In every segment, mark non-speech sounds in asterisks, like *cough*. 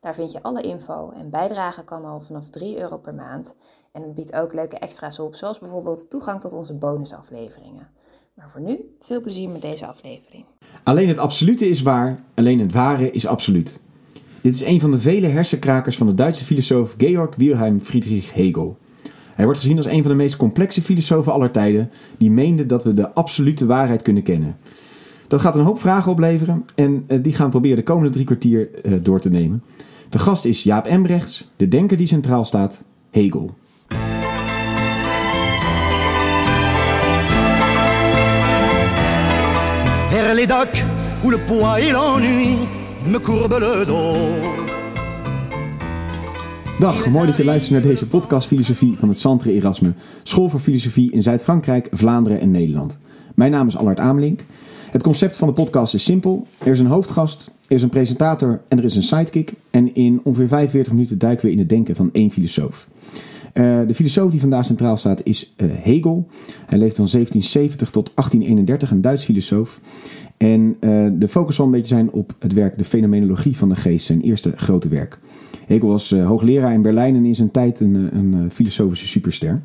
Daar vind je alle info en bijdragen kan al vanaf 3 euro per maand. En het biedt ook leuke extra's op, zoals bijvoorbeeld toegang tot onze bonusafleveringen. Maar voor nu, veel plezier met deze aflevering. Alleen het absolute is waar, alleen het ware is absoluut. Dit is een van de vele hersenkrakers van de Duitse filosoof Georg Wilhelm Friedrich Hegel. Hij wordt gezien als een van de meest complexe filosofen aller tijden, die meende dat we de absolute waarheid kunnen kennen. Dat gaat een hoop vragen opleveren en eh, die gaan we proberen de komende drie kwartier eh, door te nemen. De gast is Jaap Embrechts, de denker die centraal staat, Hegel. Vers les docks où le poids et l'ennui me le dos. Dag, mooi dat je luistert naar deze podcast Filosofie van het Centre Erasme, School voor Filosofie in Zuid-Frankrijk, Vlaanderen en Nederland. Mijn naam is Allard Amelink. Het concept van de podcast is simpel. Er is een hoofdgast, er is een presentator en er is een sidekick. En in ongeveer 45 minuten duiken we in het denken van één filosoof. Uh, de filosoof die vandaag centraal staat is uh, Hegel. Hij leeft van 1770 tot 1831, een Duits filosoof. En uh, de focus zal een beetje zijn op het werk De Fenomenologie van de Geest, zijn eerste grote werk. Hegel was hoogleraar in Berlijn en in zijn tijd een, een filosofische superster.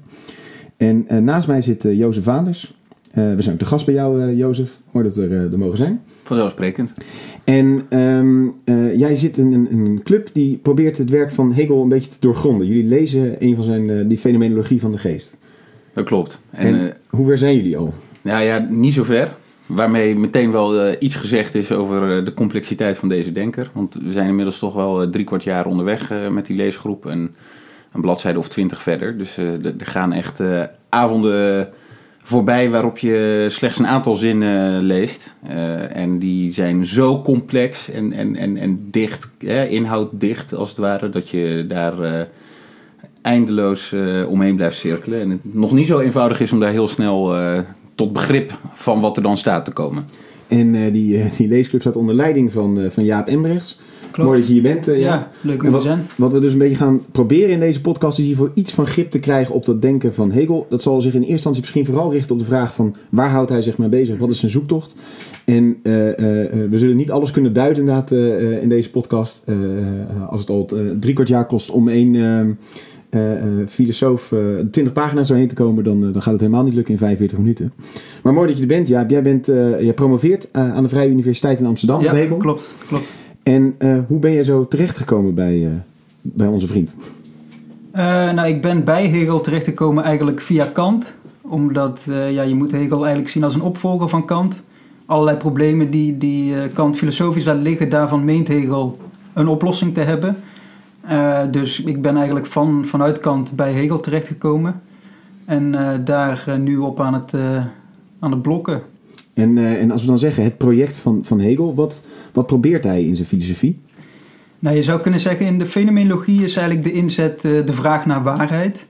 En naast mij zit Jozef Vaanders. We zijn ook de gast bij jou, Jozef. Mooi dat we er, er mogen zijn. Vanzelfsprekend. En um, uh, jij zit in een, een, club die probeert het werk van Hegel een beetje te doorgronden. Jullie lezen een van zijn, die fenomenologie van de geest. Dat klopt. En, en hoe ver zijn jullie al? Nou ja, niet zo ver. Waarmee meteen wel iets gezegd is over de complexiteit van deze denker. Want we zijn inmiddels toch wel drie kwart jaar onderweg met die leesgroep. En een bladzijde of twintig verder. Dus er gaan echt avonden voorbij waarop je slechts een aantal zinnen leest. Uh, en die zijn zo complex en, en, en, en dicht, eh, inhouddicht als het ware, dat je daar uh, eindeloos omheen blijft cirkelen. En het nog niet zo eenvoudig is om daar heel snel tot begrip van wat er dan staat te komen. En die, die leesclub staat onder leiding van, van Jaap Embrechts. Klopt. Mooi dat je hier bent. Uh, ja, ja, leuk om te zijn. Wat we dus een beetje gaan proberen in deze podcast is hiervoor iets van grip te krijgen op dat denken van Hegel. Dat zal zich in eerste instantie misschien vooral richten op de vraag van waar houdt hij zich mee bezig? Wat is zijn zoektocht? En uh, uh, we zullen niet alles kunnen duiden inderdaad in deze podcast. als het al drie kwart jaar kost om één filosoof 20 pagina's doorheen te komen, dan, dan gaat het helemaal niet lukken in 45 minuten. Maar mooi dat je er bent. Ja, jij, bent, jij promoveert aan de Vrije Universiteit in Amsterdam. Ja, klopt. klopt. En uh, hoe ben je zo terechtgekomen bij, uh, bij onze vriend? Uh, nou, ik ben bij Hegel terechtgekomen eigenlijk via Kant. Omdat ja, je moet Hegel eigenlijk zien als een opvolger van Kant. Allerlei problemen die, die Kant filosofisch laat liggen, daarvan meent Hegel een oplossing te hebben. dus ik ben eigenlijk van, vanuit Kant bij Hegel terechtgekomen. En daar nu op aan het, aan het blokken. En, uh, en als we dan zeggen het project van, van Hegel, wat, wat probeert hij in zijn filosofie? Nou, je zou kunnen zeggen in de fenomenologie is eigenlijk de inzet uh, de vraag naar waarheid.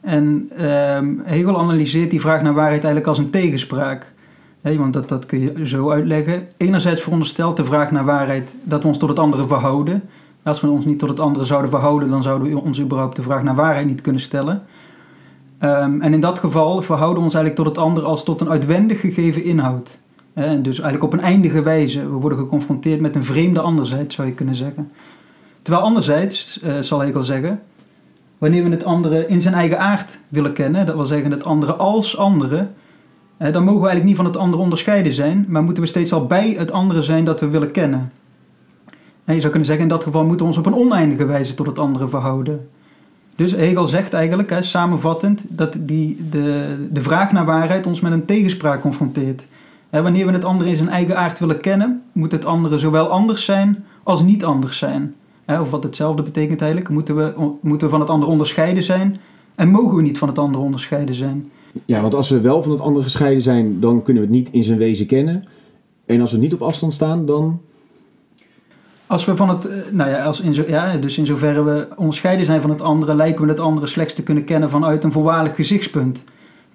En uh, Hegel analyseert die vraag naar waarheid eigenlijk als een tegenspraak. Want dat, dat kun je zo uitleggen. Enerzijds veronderstelt de vraag naar waarheid dat we ons tot het andere verhouden. Als we ons niet tot het andere zouden verhouden, dan zouden we ons überhaupt de vraag naar waarheid niet kunnen stellen. Um, en in dat geval verhouden we ons eigenlijk tot het ander als tot een uitwendig gegeven inhoud. En dus eigenlijk op een eindige wijze. We worden geconfronteerd met een vreemde anderzijds, zou je kunnen zeggen. Terwijl anderzijds, uh, zal Hegel zeggen, wanneer we het andere in zijn eigen aard willen kennen, dat wil zeggen het andere als andere, dan mogen we eigenlijk niet van het andere onderscheiden zijn, maar moeten we steeds al bij het andere zijn dat we willen kennen. En je zou kunnen zeggen, in dat geval moeten we ons op een oneindige wijze tot het andere verhouden. Dus Hegel zegt eigenlijk, hè, samenvattend, dat die, de, de vraag naar waarheid ons met een tegenspraak confronteert. Hè, wanneer we het andere in zijn eigen aard willen kennen, moet het andere zowel anders zijn als niet anders zijn. Hè, of wat hetzelfde betekent eigenlijk, moeten we, moeten we van het andere onderscheiden zijn en mogen we niet van het andere onderscheiden zijn. Ja, want als we wel van het andere gescheiden zijn, dan kunnen we het niet in zijn wezen kennen. En als we niet op afstand staan, dan Als we van het, eh, nou ja, als in zo, ja, dus in zoverre we onderscheiden zijn van het andere, lijken we het andere slechts te kunnen kennen vanuit een voorwaardelijk gezichtspunt.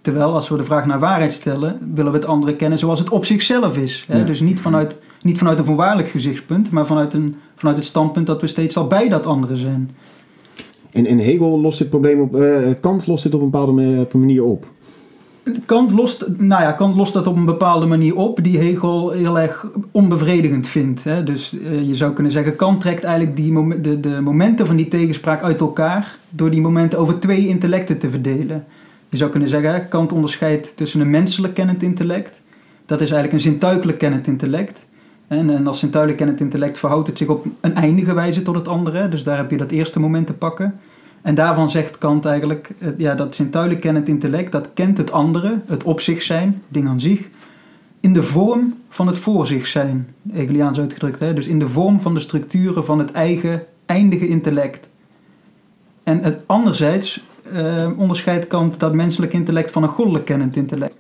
Terwijl als we de vraag naar waarheid stellen, willen we het andere kennen zoals het op zichzelf is. Hè? Ja. Dus niet vanuit, niet vanuit een voorwaardelijk gezichtspunt, maar vanuit, een, vanuit het standpunt dat we steeds al bij dat andere zijn. En, en Hegel lost dit probleem op, eh, Kant lost dit op een bepaalde ma- manier op. Kant lost, nou ja, Kant lost dat op een bepaalde manier op die Hegel heel erg onbevredigend vindt. Hè? Dus eh, je zou kunnen zeggen, Kant trekt eigenlijk die de, de momenten van die tegenspraak uit elkaar door die momenten over twee intellecten te verdelen. Je zou kunnen zeggen, Kant onderscheidt tussen een menselijk kennend intellect, dat is eigenlijk een zintuigelijk kennend intellect. En, en als zintuigelijk kennend intellect verhoudt het zich op een eindige wijze tot het andere, dus daar heb je dat eerste moment te pakken. En daarvan zegt Kant eigenlijk, eh, ja, dat zintuigelijk kennend intellect, dat kent het andere, het op zich zijn, ding aan zich, in de vorm van het voor zich zijn, Hegeliaans uitgedrukt. Hè? Dus in de vorm van de structuren van het eigen eindige intellect. En het, anderzijds eh, onderscheidt Kant dat menselijk intellect van een goddelijk kennend intellect.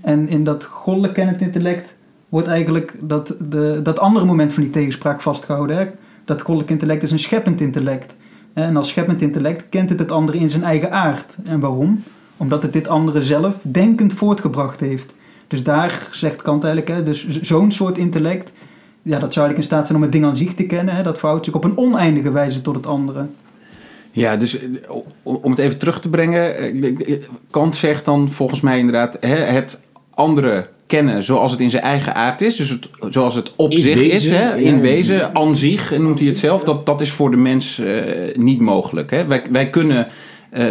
En in dat goddelijk kennend intellect wordt eigenlijk dat, de, dat andere moment van die tegenspraak vastgehouden. Hè? Dat goddelijk intellect is een scheppend intellect. En als scheppend intellect kent het het andere in zijn eigen aard. En waarom? Omdat het dit andere zelf denkend voortgebracht heeft. Dus daar zegt Kant eigenlijk, hè, dus zo'n soort intellect, ja, dat zou eigenlijk in staat zijn om het ding aan zich te kennen. Hè, dat verhoudt zich op een oneindige wijze tot het andere. Ja, dus eh, om om het even terug te brengen. eh, Kant zegt dan volgens mij inderdaad hè, het andere kennen zoals het in zijn eigen aard is. Dus het, zoals het op In zich wezen, is. Hè, in ja. wezen, aan zich noemt hij het zelf. Dat, dat is voor de mens eh, niet mogelijk. Hè. Wij, wij kunnen eh,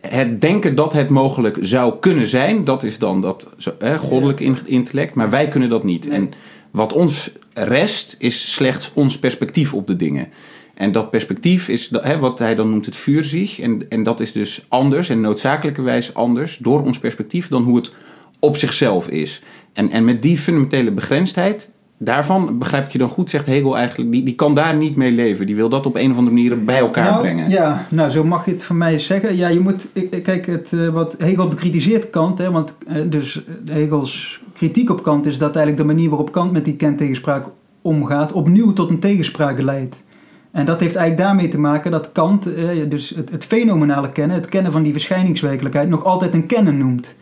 het denken dat het mogelijk zou kunnen zijn. Dat is dan dat hè, goddelijk in- intellect. Maar wij kunnen dat niet. En wat ons rest is slechts ons perspectief op de dingen. En dat perspectief is hè, wat hij dan noemt het vuurzicht. En, en dat is dus anders en noodzakelijkerwijs anders door ons perspectief dan hoe het op zichzelf is. En, en met die fundamentele begrensdheid, daarvan begrijp ik je dan goed, zegt Hegel eigenlijk, die, die kan daar niet mee leven. Die wil dat op een of andere manier bij elkaar nou, brengen. Ja, nou zo mag je het van mij zeggen. Ja, je moet, kijk, het, eh, wat Hegel bekritiseert Kant, hè, want eh, dus eh, Hegels kritiek op Kant is dat eigenlijk de manier waarop Kant met die kentegenspraak omgaat, opnieuw tot een tegenspraak leidt. En dat heeft eigenlijk daarmee te maken dat Kant dus het, het fenomenale kennen, het kennen van die verschijningswerkelijkheid, nog altijd een kennen noemt.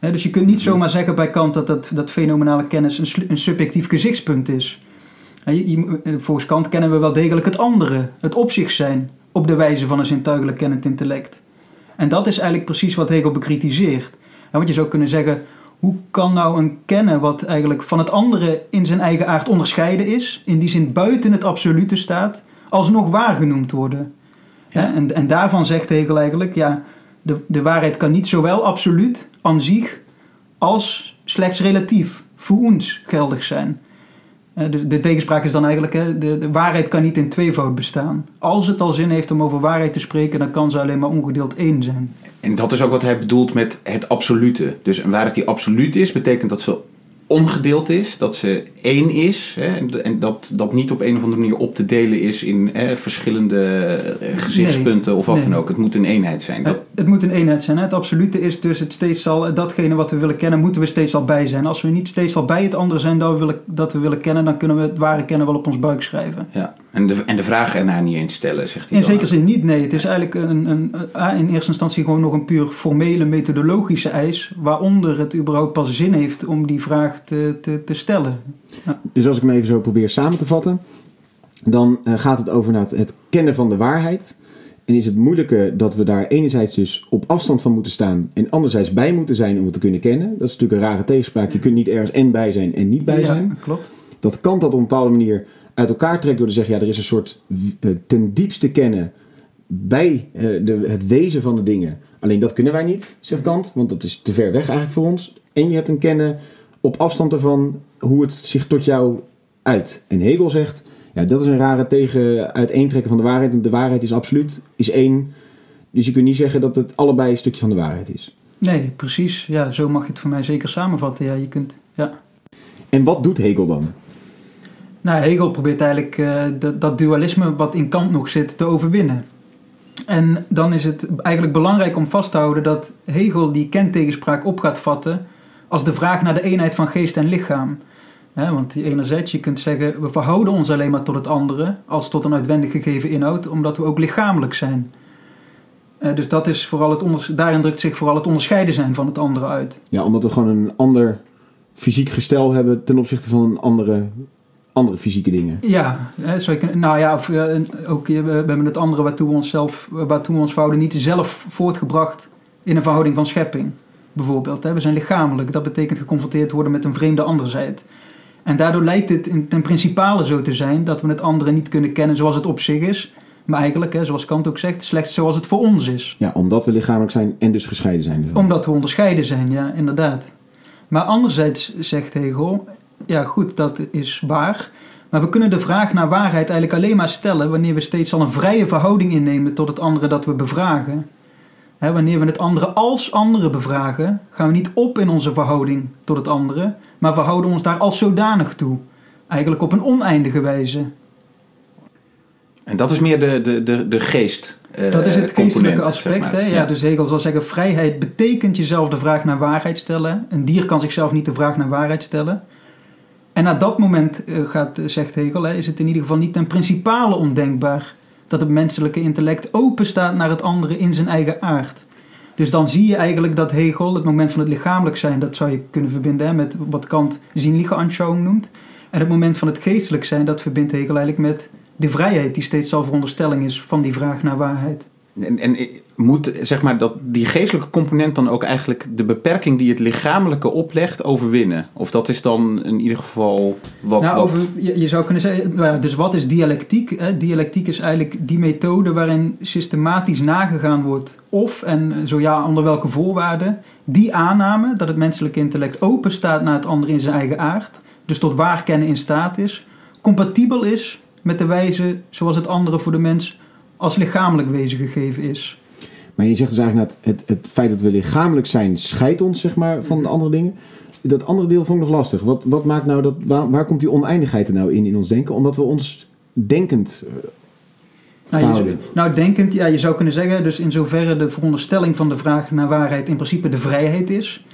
Dus je kunt niet zomaar zeggen bij Kant dat dat, dat fenomenale kennis een, een subjectief gezichtspunt is. Je- je- eh, volgens Kant kennen we wel degelijk het andere, het op zich zijn, op de wijze van een zintuigelijk kennend intellect. En dat is eigenlijk precies wat Hegel bekritiseert. Want je zou kunnen zeggen, hoe kan nou een kennen wat eigenlijk van het andere in zijn eigen aard onderscheiden is, in die zin buiten het absolute staat, alsnog waar genoemd worden? En, en daarvan zegt Hegel eigenlijk, ja, de, de waarheid kan niet zowel absoluut, aan zich, als slechts relatief, voor ons geldig zijn. Eh, De, de tegenspraak is dan eigenlijk, hè, de, de waarheid kan niet in tweevoud bestaan. Als het al zin heeft om over waarheid te spreken, dan kan ze alleen maar ongedeeld één zijn. En dat is ook wat hij bedoelt met het absolute. Dus een waarheid die absoluut is, betekent dat ze ongedeeld is, dat ze één is. Hè, en, dat dat niet op een of andere manier op te delen is in hè, verschillende eh, gezichtspunten of wat nee. dan ook. Het moet een eenheid zijn. Dat, Het, het moet een eenheid zijn. Hè? Het absolute is dus het steeds al, datgene wat we willen kennen, moeten we steeds al bij zijn. Als we niet steeds al bij het andere zijn dat we willen, dat we willen kennen, dan kunnen we het ware kennen wel op ons buik schrijven. ja. en, de, en de vraag ernaar niet eens stellen, zegt hij In zekere zin niet, nee. Het is eigenlijk een, een, een- in eerste instantie gewoon nog een puur formele methodologische eis, waaronder het überhaupt pas zin heeft om die vraag te, te, te stellen. Dus als ik hem even zo probeer samen te vatten, dan eh, gaat het over inderdaad het kennen van de waarheid. En is het moeilijke dat we daar enerzijds dus op afstand van moeten staan en anderzijds bij moeten zijn om het te kunnen kennen. Dat is natuurlijk een rare tegenspraak. Je kunt niet ergens en bij zijn en niet bij Ja, zijn. klopt. Dat Kant dat op een bepaalde manier uit elkaar trekt door te zeggen, ja, er is een soort eh, ten diepste kennen bij eh, de, het wezen van de dingen. Alleen dat kunnen wij niet, zegt Kant, want dat is te ver weg eigenlijk voor ons. En je hebt een kennen op afstand ervan hoe het zich tot jou uit. En Hegel zegt, ja, dat is een rare tegen uiteentrekken van de waarheid. En de waarheid is absoluut, is één. Dus je kunt niet zeggen dat het allebei een stukje van de waarheid is. Nee, precies. Ja, zo mag je het voor mij zeker samenvatten. Ja, je kunt, ja. En wat doet Hegel dan? Nou, Hegel probeert eigenlijk eh, dat, dat dualisme wat in Kant nog zit te overwinnen. En dan is het eigenlijk belangrijk om vast te houden dat Hegel die kentegenspraak op gaat vatten als de vraag naar de eenheid van geest en lichaam. Hè, want die enerzijds, je kunt zeggen, we verhouden ons alleen maar tot het andere als tot een uitwendig gegeven inhoud, omdat we ook lichamelijk zijn. Eh, dus dat is vooral het daarin drukt zich vooral het onderscheiden zijn van het andere uit. Ja, omdat we gewoon een ander fysiek gestel hebben ten opzichte van een andere, andere fysieke dingen. Ja, hè, je nou ja, of, eh, ook, eh, we hebben het andere waartoe we onszelf, waartoe we ons verhouden niet zelf voortgebracht in een verhouding van schepping. Bijvoorbeeld, hè. we zijn lichamelijk, dat betekent geconfronteerd worden met een vreemde anderzijds. En daardoor lijkt het in, ten principale zo te zijn dat we het andere niet kunnen kennen zoals het op zich is. Maar eigenlijk, hè, zoals Kant ook zegt, slechts zoals het voor ons is. Ja, omdat we lichamelijk zijn en dus gescheiden zijn. ervan. Omdat we onderscheiden zijn, ja, inderdaad. Maar anderzijds zegt Hegel, ja goed, dat is waar. Maar we kunnen de vraag naar waarheid eigenlijk alleen maar stellen wanneer we steeds al een vrije verhouding innemen tot het andere dat we bevragen. Hè, wanneer we het andere als andere bevragen, gaan we niet op in onze verhouding tot het andere, maar we houden ons daar als zodanig toe. Eigenlijk op een oneindige wijze. En dat is meer de, de, de, de geest. eh, Dat is het geestelijke zeg aspect. maar. hè? Ja, Dus Hegel zal zeggen, vrijheid betekent jezelf de vraag naar waarheid stellen. Een dier kan zichzelf niet de vraag naar waarheid stellen. En na dat moment, eh, gaat, zegt Hegel, hè, is het in ieder geval niet ten principale ondenkbaar... dat het menselijke intellect open staat naar het andere in zijn eigen aard. Dus dan zie je eigenlijk dat Hegel, het moment van het lichamelijk zijn... dat zou je kunnen verbinden met wat Kant zienliche Anschauung noemt. En het moment van het geestelijk zijn, dat verbindt Hegel eigenlijk met de vrijheid... die steeds al veronderstelling is van die vraag naar waarheid. En, en moet zeg maar dat die geestelijke component dan ook eigenlijk de beperking die het lichamelijke oplegt overwinnen? Of dat is dan in ieder geval wat. nou, wat over, je, je zou kunnen zeggen, nou dus wat is dialectiek? Hè? Dialectiek is eigenlijk die methode waarin systematisch nagegaan wordt of, en zo ja, onder welke voorwaarden, die aanname dat het menselijke intellect open staat naar het andere in zijn eigen aard, dus tot waarkennen in staat is, compatibel is met de wijze zoals het andere voor de mens als lichamelijk wezen gegeven is. Maar je zegt dus eigenlijk dat het, het feit dat we lichamelijk zijn scheidt ons zeg maar, van de andere dingen. Dat andere deel vond ik nog lastig. Wat, wat maakt nou dat, waar, waar komt die oneindigheid er nou in in ons denken? Omdat we ons denkend eh, Nou, je, nou, denkend, ja, je zou kunnen zeggen, dus in zoverre de veronderstelling van de vraag naar waarheid in principe de vrijheid is.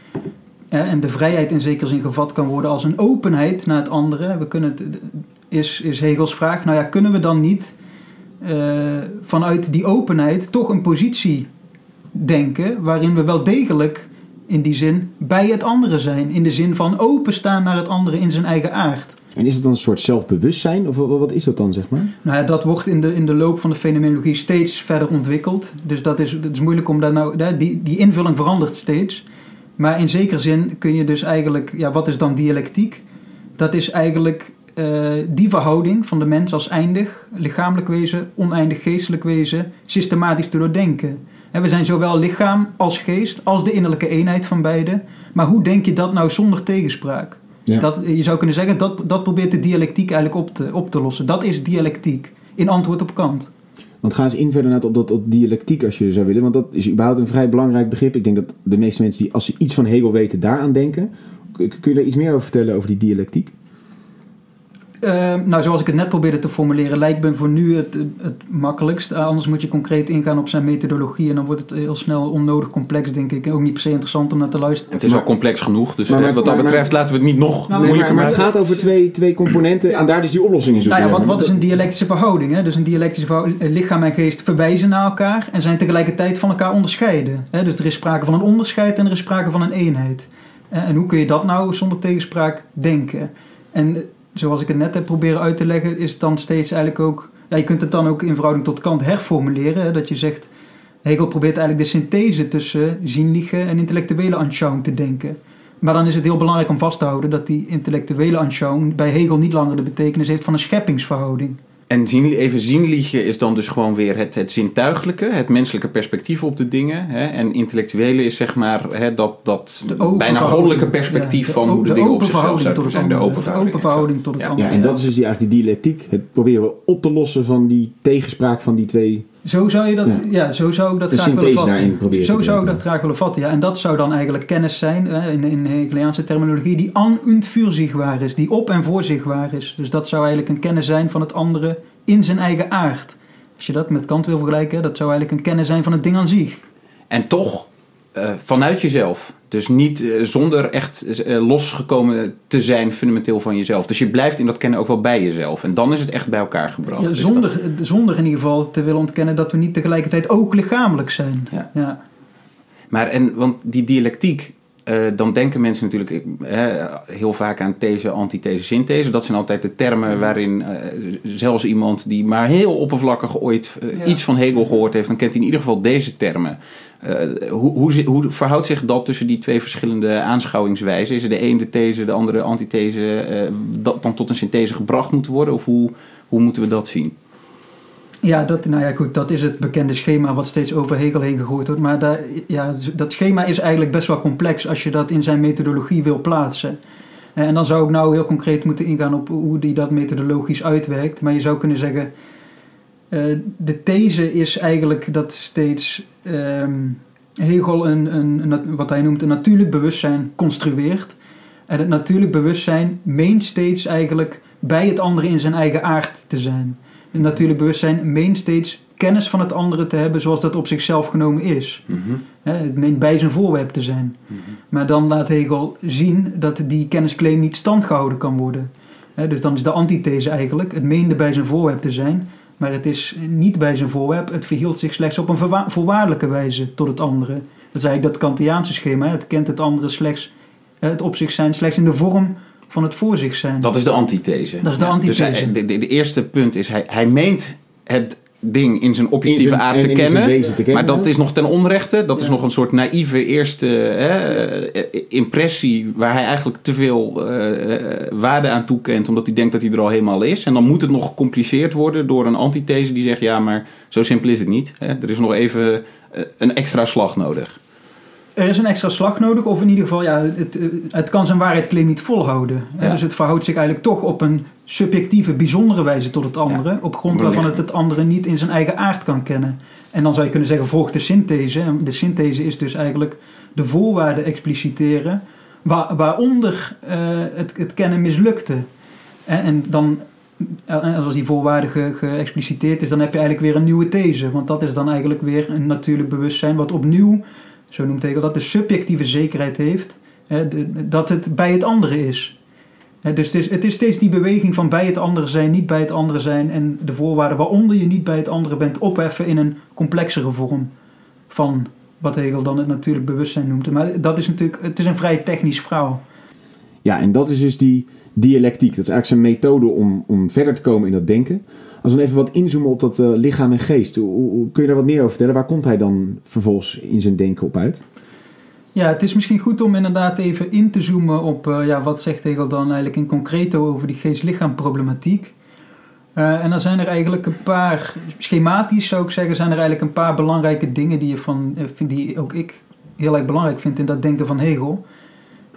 Hè, en de vrijheid in zekere zin gevat kan worden als een openheid naar het andere. We kunnen het, is, is Hegels vraag, nou ja, kunnen we dan niet vanuit die openheid toch een positie denken waarin we wel degelijk in die zin bij het andere zijn. In de zin van openstaan naar het andere in zijn eigen aard. En is het dan een soort zelfbewustzijn? Of wat is dat dan, zeg maar? Nou ja, dat wordt in de, in de loop van de fenomenologie steeds verder ontwikkeld. Dus dat is, het is moeilijk om daar nou... Die, die invulling verandert steeds. Maar in zekere zin kun je dus eigenlijk... Ja, wat is dan dialectiek? Dat is eigenlijk eh, die verhouding van de mens als eindig, lichamelijk wezen, oneindig geestelijk wezen, systematisch te doordenken. We zijn zowel lichaam als geest, als de innerlijke eenheid van beide. Maar hoe denk je dat nou zonder tegenspraak? Ja. Dat, je zou kunnen zeggen, dat, dat probeert de dialectiek eigenlijk op te, op te lossen. Dat is dialectiek, in antwoord op Kant. Want ga eens in verder naar op dat op dialectiek als je zou willen. Want dat is überhaupt een vrij belangrijk begrip. Ik denk dat de meeste mensen die als ze iets van Hegel weten daaraan denken. Kun je daar iets meer over vertellen over die dialectiek? Eh, nou, zoals ik het net probeerde te formuleren, lijkt me voor nu het, het makkelijkst. Eh, anders moet je concreet ingaan op zijn methodologie en dan wordt het heel snel onnodig complex, denk ik. En ook niet per se interessant om naar te luisteren. Het is al complex genoeg, dus Maar- eh, maar- wat dat maar- betreft laten we het niet nog Nou, moeilijker maar, maar het maken. gaat over twee, twee componenten en daar is die oplossing in zoeken. Nou ja, wat, wat is een dialectische verhouding? Hè? Dus een dialectische verhouding, eh, lichaam en geest verwijzen naar elkaar en zijn tegelijkertijd van elkaar onderscheiden. Hè? Dus er is sprake van een onderscheid en er is sprake van een eenheid. En hoe kun je dat nou zonder tegenspraak denken? En zoals ik het net heb proberen uit te leggen, is het dan steeds eigenlijk ook... Ja, je kunt het dan ook in verhouding tot Kant herformuleren. Dat je zegt, Hegel probeert eigenlijk de synthese tussen zienliche en intellectuele Anschauung te denken. Maar dan is het heel belangrijk om vast te houden dat die intellectuele Anschauung bij Hegel niet langer de betekenis heeft van een scheppingsverhouding. En zien, even zienliche is dan dus gewoon weer het, het zintuigelijke, het menselijke perspectief op de dingen. Hè? En intellectuele is zeg maar hè, dat, dat bijna goddelijke perspectief Ja, van hoe de, dingen op zichzelf zouden zijn. De open De verhouding. open verhouding tot het Ja. andere. Ja, en dat is dus die, eigenlijk die dialectiek. Het proberen we op te lossen van die tegenspraak van die twee. Zo zou je dat, Ja. ja. zo zou ik dat De graag willen vatten. Zo zou ik dat graag willen vatten, ja. En dat zou dan eigenlijk kennis zijn, hè, in, in Hegeliaanse terminologie, die an und für zich waar is, die op en voor zich waar is. Dus dat zou eigenlijk een kennis zijn van het andere in zijn eigen aard. Als je dat met Kant wil vergelijken, dat zou eigenlijk een kennis zijn van het ding aan zich. En toch eh, vanuit jezelf. Dus niet eh, zonder echt eh, losgekomen te zijn fundamenteel van jezelf. Dus je blijft in dat kennen ook wel bij jezelf. En dan is het echt bij elkaar gebracht. Ja, Dus zonder, zonder in ieder geval te willen ontkennen dat we niet tegelijkertijd ook lichamelijk zijn. Ja. Ja. Maar en, want die dialectiek, dan denken mensen natuurlijk heel vaak aan these, antithese, synthese. Dat zijn altijd de termen waarin zelfs iemand die maar heel oppervlakkig ooit Ja. iets van Hegel gehoord heeft, dan kent hij in ieder geval deze termen. Eh, hoe, hoe, hoe verhoudt zich dat tussen die twee verschillende aanschouwingswijzen? Is er de een de these, de andere antithese, eh, dat dan tot een synthese gebracht moet worden? Of hoe, hoe moeten we dat zien? Ja, dat, nou ja, goed, dat is het bekende schema wat steeds over Hegel heen gegooid wordt. Maar daar, ja, dat schema is eigenlijk best wel complex als je dat in zijn methodologie wil plaatsen. Eh, En dan zou ik nou heel concreet moeten ingaan op hoe die dat methodologisch uitwerkt. Maar je zou kunnen zeggen, eh, de these is eigenlijk dat steeds ehm, Hegel een, een, wat hij noemt een natuurlijk bewustzijn construeert. En het natuurlijk bewustzijn meent steeds eigenlijk bij het andere in zijn eigen aard te zijn. Een natuurlijk bewustzijn meent steeds kennis van het andere te hebben zoals dat op zichzelf genomen is. Hè, Het meent bij zijn voorwerp te zijn. Maar dan laat Hegel zien dat die kennisclaim niet standgehouden kan worden. Dus dan is de antithese eigenlijk, het meende bij zijn voorwerp te zijn, maar het is niet bij zijn voorwerp, het verhield zich slechts op een voorwaardelijke wijze tot het andere. Dat is eigenlijk dat Kantiaanse schema, het kent het andere slechts, hè, het op zich zijn slechts in de vorm van het voor zich zijn. Dat is de antithese. Dat is de Ja, antithese. Dus hij- de, de, de eerste punt is, hij, hij meent het ding in zijn objectieve In zijn- aard te kennen. wezen te kennen, maar dat is nog ten onrechte. Dat is nog een soort naïeve eerste hè, eh, impressie... waar hij eigenlijk te veel eh, eh, waarde aan toekent... omdat hij denkt dat hij er al helemaal is. En dan moet het nog gecompliceerd worden door een antithese die zegt... ja, maar zo simpel is het niet. Hè. Er is nog even een extra slag nodig. Er is een extra slag nodig, of in ieder geval, ja, het, eh, het kan zijn waarheidclaim niet volhouden. Ja. Dus het verhoudt zich eigenlijk toch op een subjectieve, bijzondere wijze tot het andere, op grond waarvan het het andere niet in zijn eigen aard kan kennen. En dan zou je kunnen zeggen, volgt de synthese. En de synthese is dus eigenlijk de voorwaarden expliciteren, wa- waaronder eh, het, het kennen mislukte. En, en dan, en als die voorwaarde ge- geëxpliciteerd is, dan heb je eigenlijk weer een nieuwe these. Want dat is dan eigenlijk weer een natuurlijk bewustzijn, wat opnieuw zo noemt Hegel dat, de subjectieve zekerheid heeft hè, dat het bij het andere is. Hè, dus het is, het is steeds die beweging van bij het andere zijn, niet bij het andere zijn en de voorwaarden waaronder je niet bij het andere bent opheffen in een complexere vorm van wat Hegel dan het natuurlijk bewustzijn noemt. Maar dat is natuurlijk, het is een vrij technisch verhaal. Ja, en dat is dus die dialectiek. Dat is eigenlijk zijn methode om, om verder te komen in dat denken. Als we even wat inzoomen op dat eh, lichaam en geest. Hoe, hoe- kun je daar wat meer over vertellen? Waar komt hij dan vervolgens in zijn denken op uit? Ja, het is misschien goed om inderdaad even in te zoomen op eh, ja, wat zegt Hegel dan eigenlijk in concreto over die geest-lichaam problematiek. Eh, en dan zijn er eigenlijk een paar, schematisch zou ik zeggen, zijn er eigenlijk een paar belangrijke dingen die, je van, die ook ik heel erg belangrijk vind in dat denken van Hegel.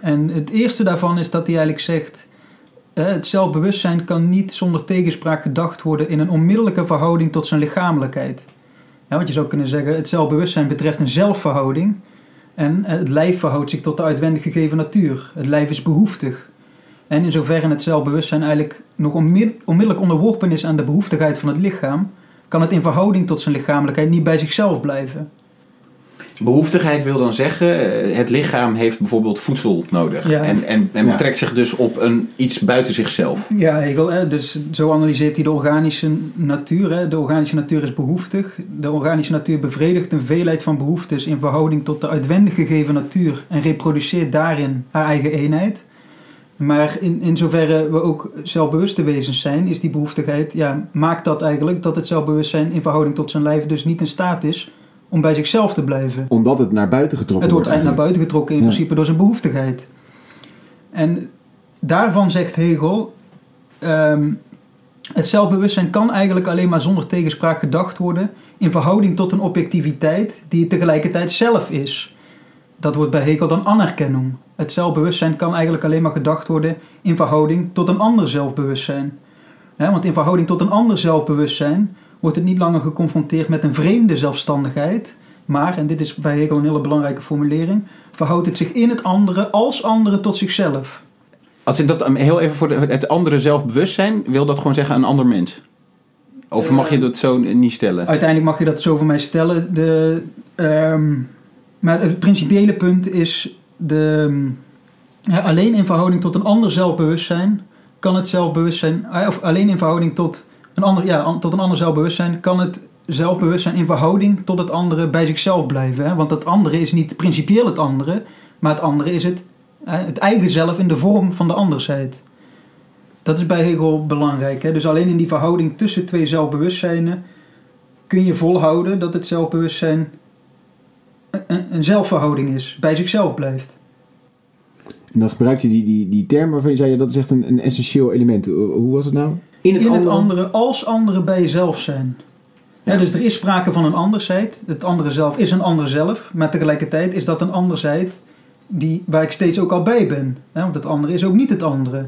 En het eerste daarvan is dat hij eigenlijk zegt, het zelfbewustzijn kan niet zonder tegenspraak gedacht worden in een onmiddellijke verhouding tot zijn lichamelijkheid. Ja, want je zou kunnen zeggen, het zelfbewustzijn betreft een zelfverhouding. En het lijf verhoudt zich tot de uitwendig gegeven natuur. Het lijf is behoeftig. En in zoverre het zelfbewustzijn eigenlijk nog onmid- onmiddellijk onderworpen is aan de behoeftigheid van het lichaam, kan het in verhouding tot zijn lichamelijkheid niet bij zichzelf blijven. Behoeftigheid wil dan zeggen, eh, het lichaam heeft bijvoorbeeld voedsel nodig. Ja. En, en, en Ja. betrekt zich dus op een, iets buiten zichzelf. Ja, Hegel, hè, dus zo analyseert hij de organische natuur. Hè. De organische natuur is behoeftig. De organische natuur bevredigt een veelheid van behoeftes in verhouding tot de uitwendig gegeven natuur en reproduceert daarin haar eigen eenheid. Maar in, in zoverre we ook zelfbewuste wezens zijn, is die behoeftigheid, ja, maakt dat eigenlijk dat het zelfbewustzijn in verhouding tot zijn lijf dus niet in staat is om bij zichzelf te blijven. Omdat het naar buiten getrokken Het wordt wordt. eigenlijk naar buiten getrokken in Ja. principe door zijn behoeftigheid. En daarvan zegt Hegel, ehm, het zelfbewustzijn kan eigenlijk alleen maar zonder tegenspraak gedacht worden in verhouding tot een objectiviteit die het tegelijkertijd zelf is. Dat wordt bij Hegel dan anerkennung. Het zelfbewustzijn kan eigenlijk alleen maar gedacht worden in verhouding tot een ander zelfbewustzijn. Want in verhouding tot een ander zelfbewustzijn wordt het niet langer geconfronteerd met een vreemde zelfstandigheid, maar, en dit is bij Hegel een hele belangrijke formulering, verhoudt het zich in het andere als andere tot zichzelf. Als ik dat um, heel even voor de, het andere zelfbewustzijn, wil dat gewoon zeggen een ander mens? Of mag je dat zo niet stellen? Uiteindelijk mag je dat zo voor mij stellen. De, ehm, Maar het principiële punt is de, ja, alleen in verhouding tot een ander zelfbewustzijn kan het zelfbewustzijn, eh, of alleen in verhouding tot een ander, ja, tot een ander zelfbewustzijn kan het zelfbewustzijn in verhouding tot het andere bij zichzelf blijven. Hè? Want het andere is niet principieel het andere, maar het andere is het, eh, het eigen zelf in de vorm van de andersheid. Dat is bij Hegel belangrijk. Hè? Dus alleen in die verhouding tussen twee zelfbewustzijnen kun je volhouden dat het zelfbewustzijn een- zelfverhouding is, bij zichzelf blijft. En dan gebruikt je die, die, die term waarvan je zei, dat is echt een, een essentieel element. Hoe was het nou? In het andere als andere bij jezelf zijn. Ja, Ja. dus er is sprake van een andersheid. Het andere zelf is een ander zelf. Maar tegelijkertijd is dat een andersheid die, waar ik steeds ook al bij ben. Hè, want het andere is ook niet het andere.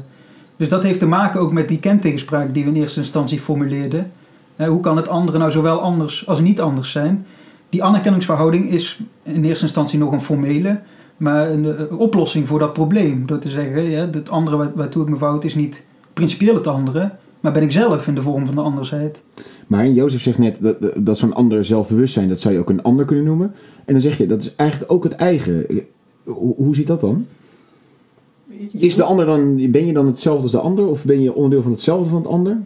Dus dat heeft te maken ook met die kentegenspraak die we in eerste instantie formuleerden. Hè, hoe kan het andere nou zowel anders als niet anders zijn? Die anerkenningsverhouding is in eerste instantie nog een formele, maar een, eh, oplossing voor dat probleem. Door te zeggen, ja, het andere waar- waartoe ik me fout is niet principieel het andere, maar ben ik zelf in de vorm van de andersheid. Maar Jozef zegt net dat, dat zo'n ander zelfbewustzijn, dat zou je ook een ander kunnen noemen. En dan zeg je, dat is eigenlijk ook het eigen. Hoe, hoe zit dat dan? Is de ander dan, ben je dan hetzelfde als de ander? Of ben je onderdeel van hetzelfde van het ander?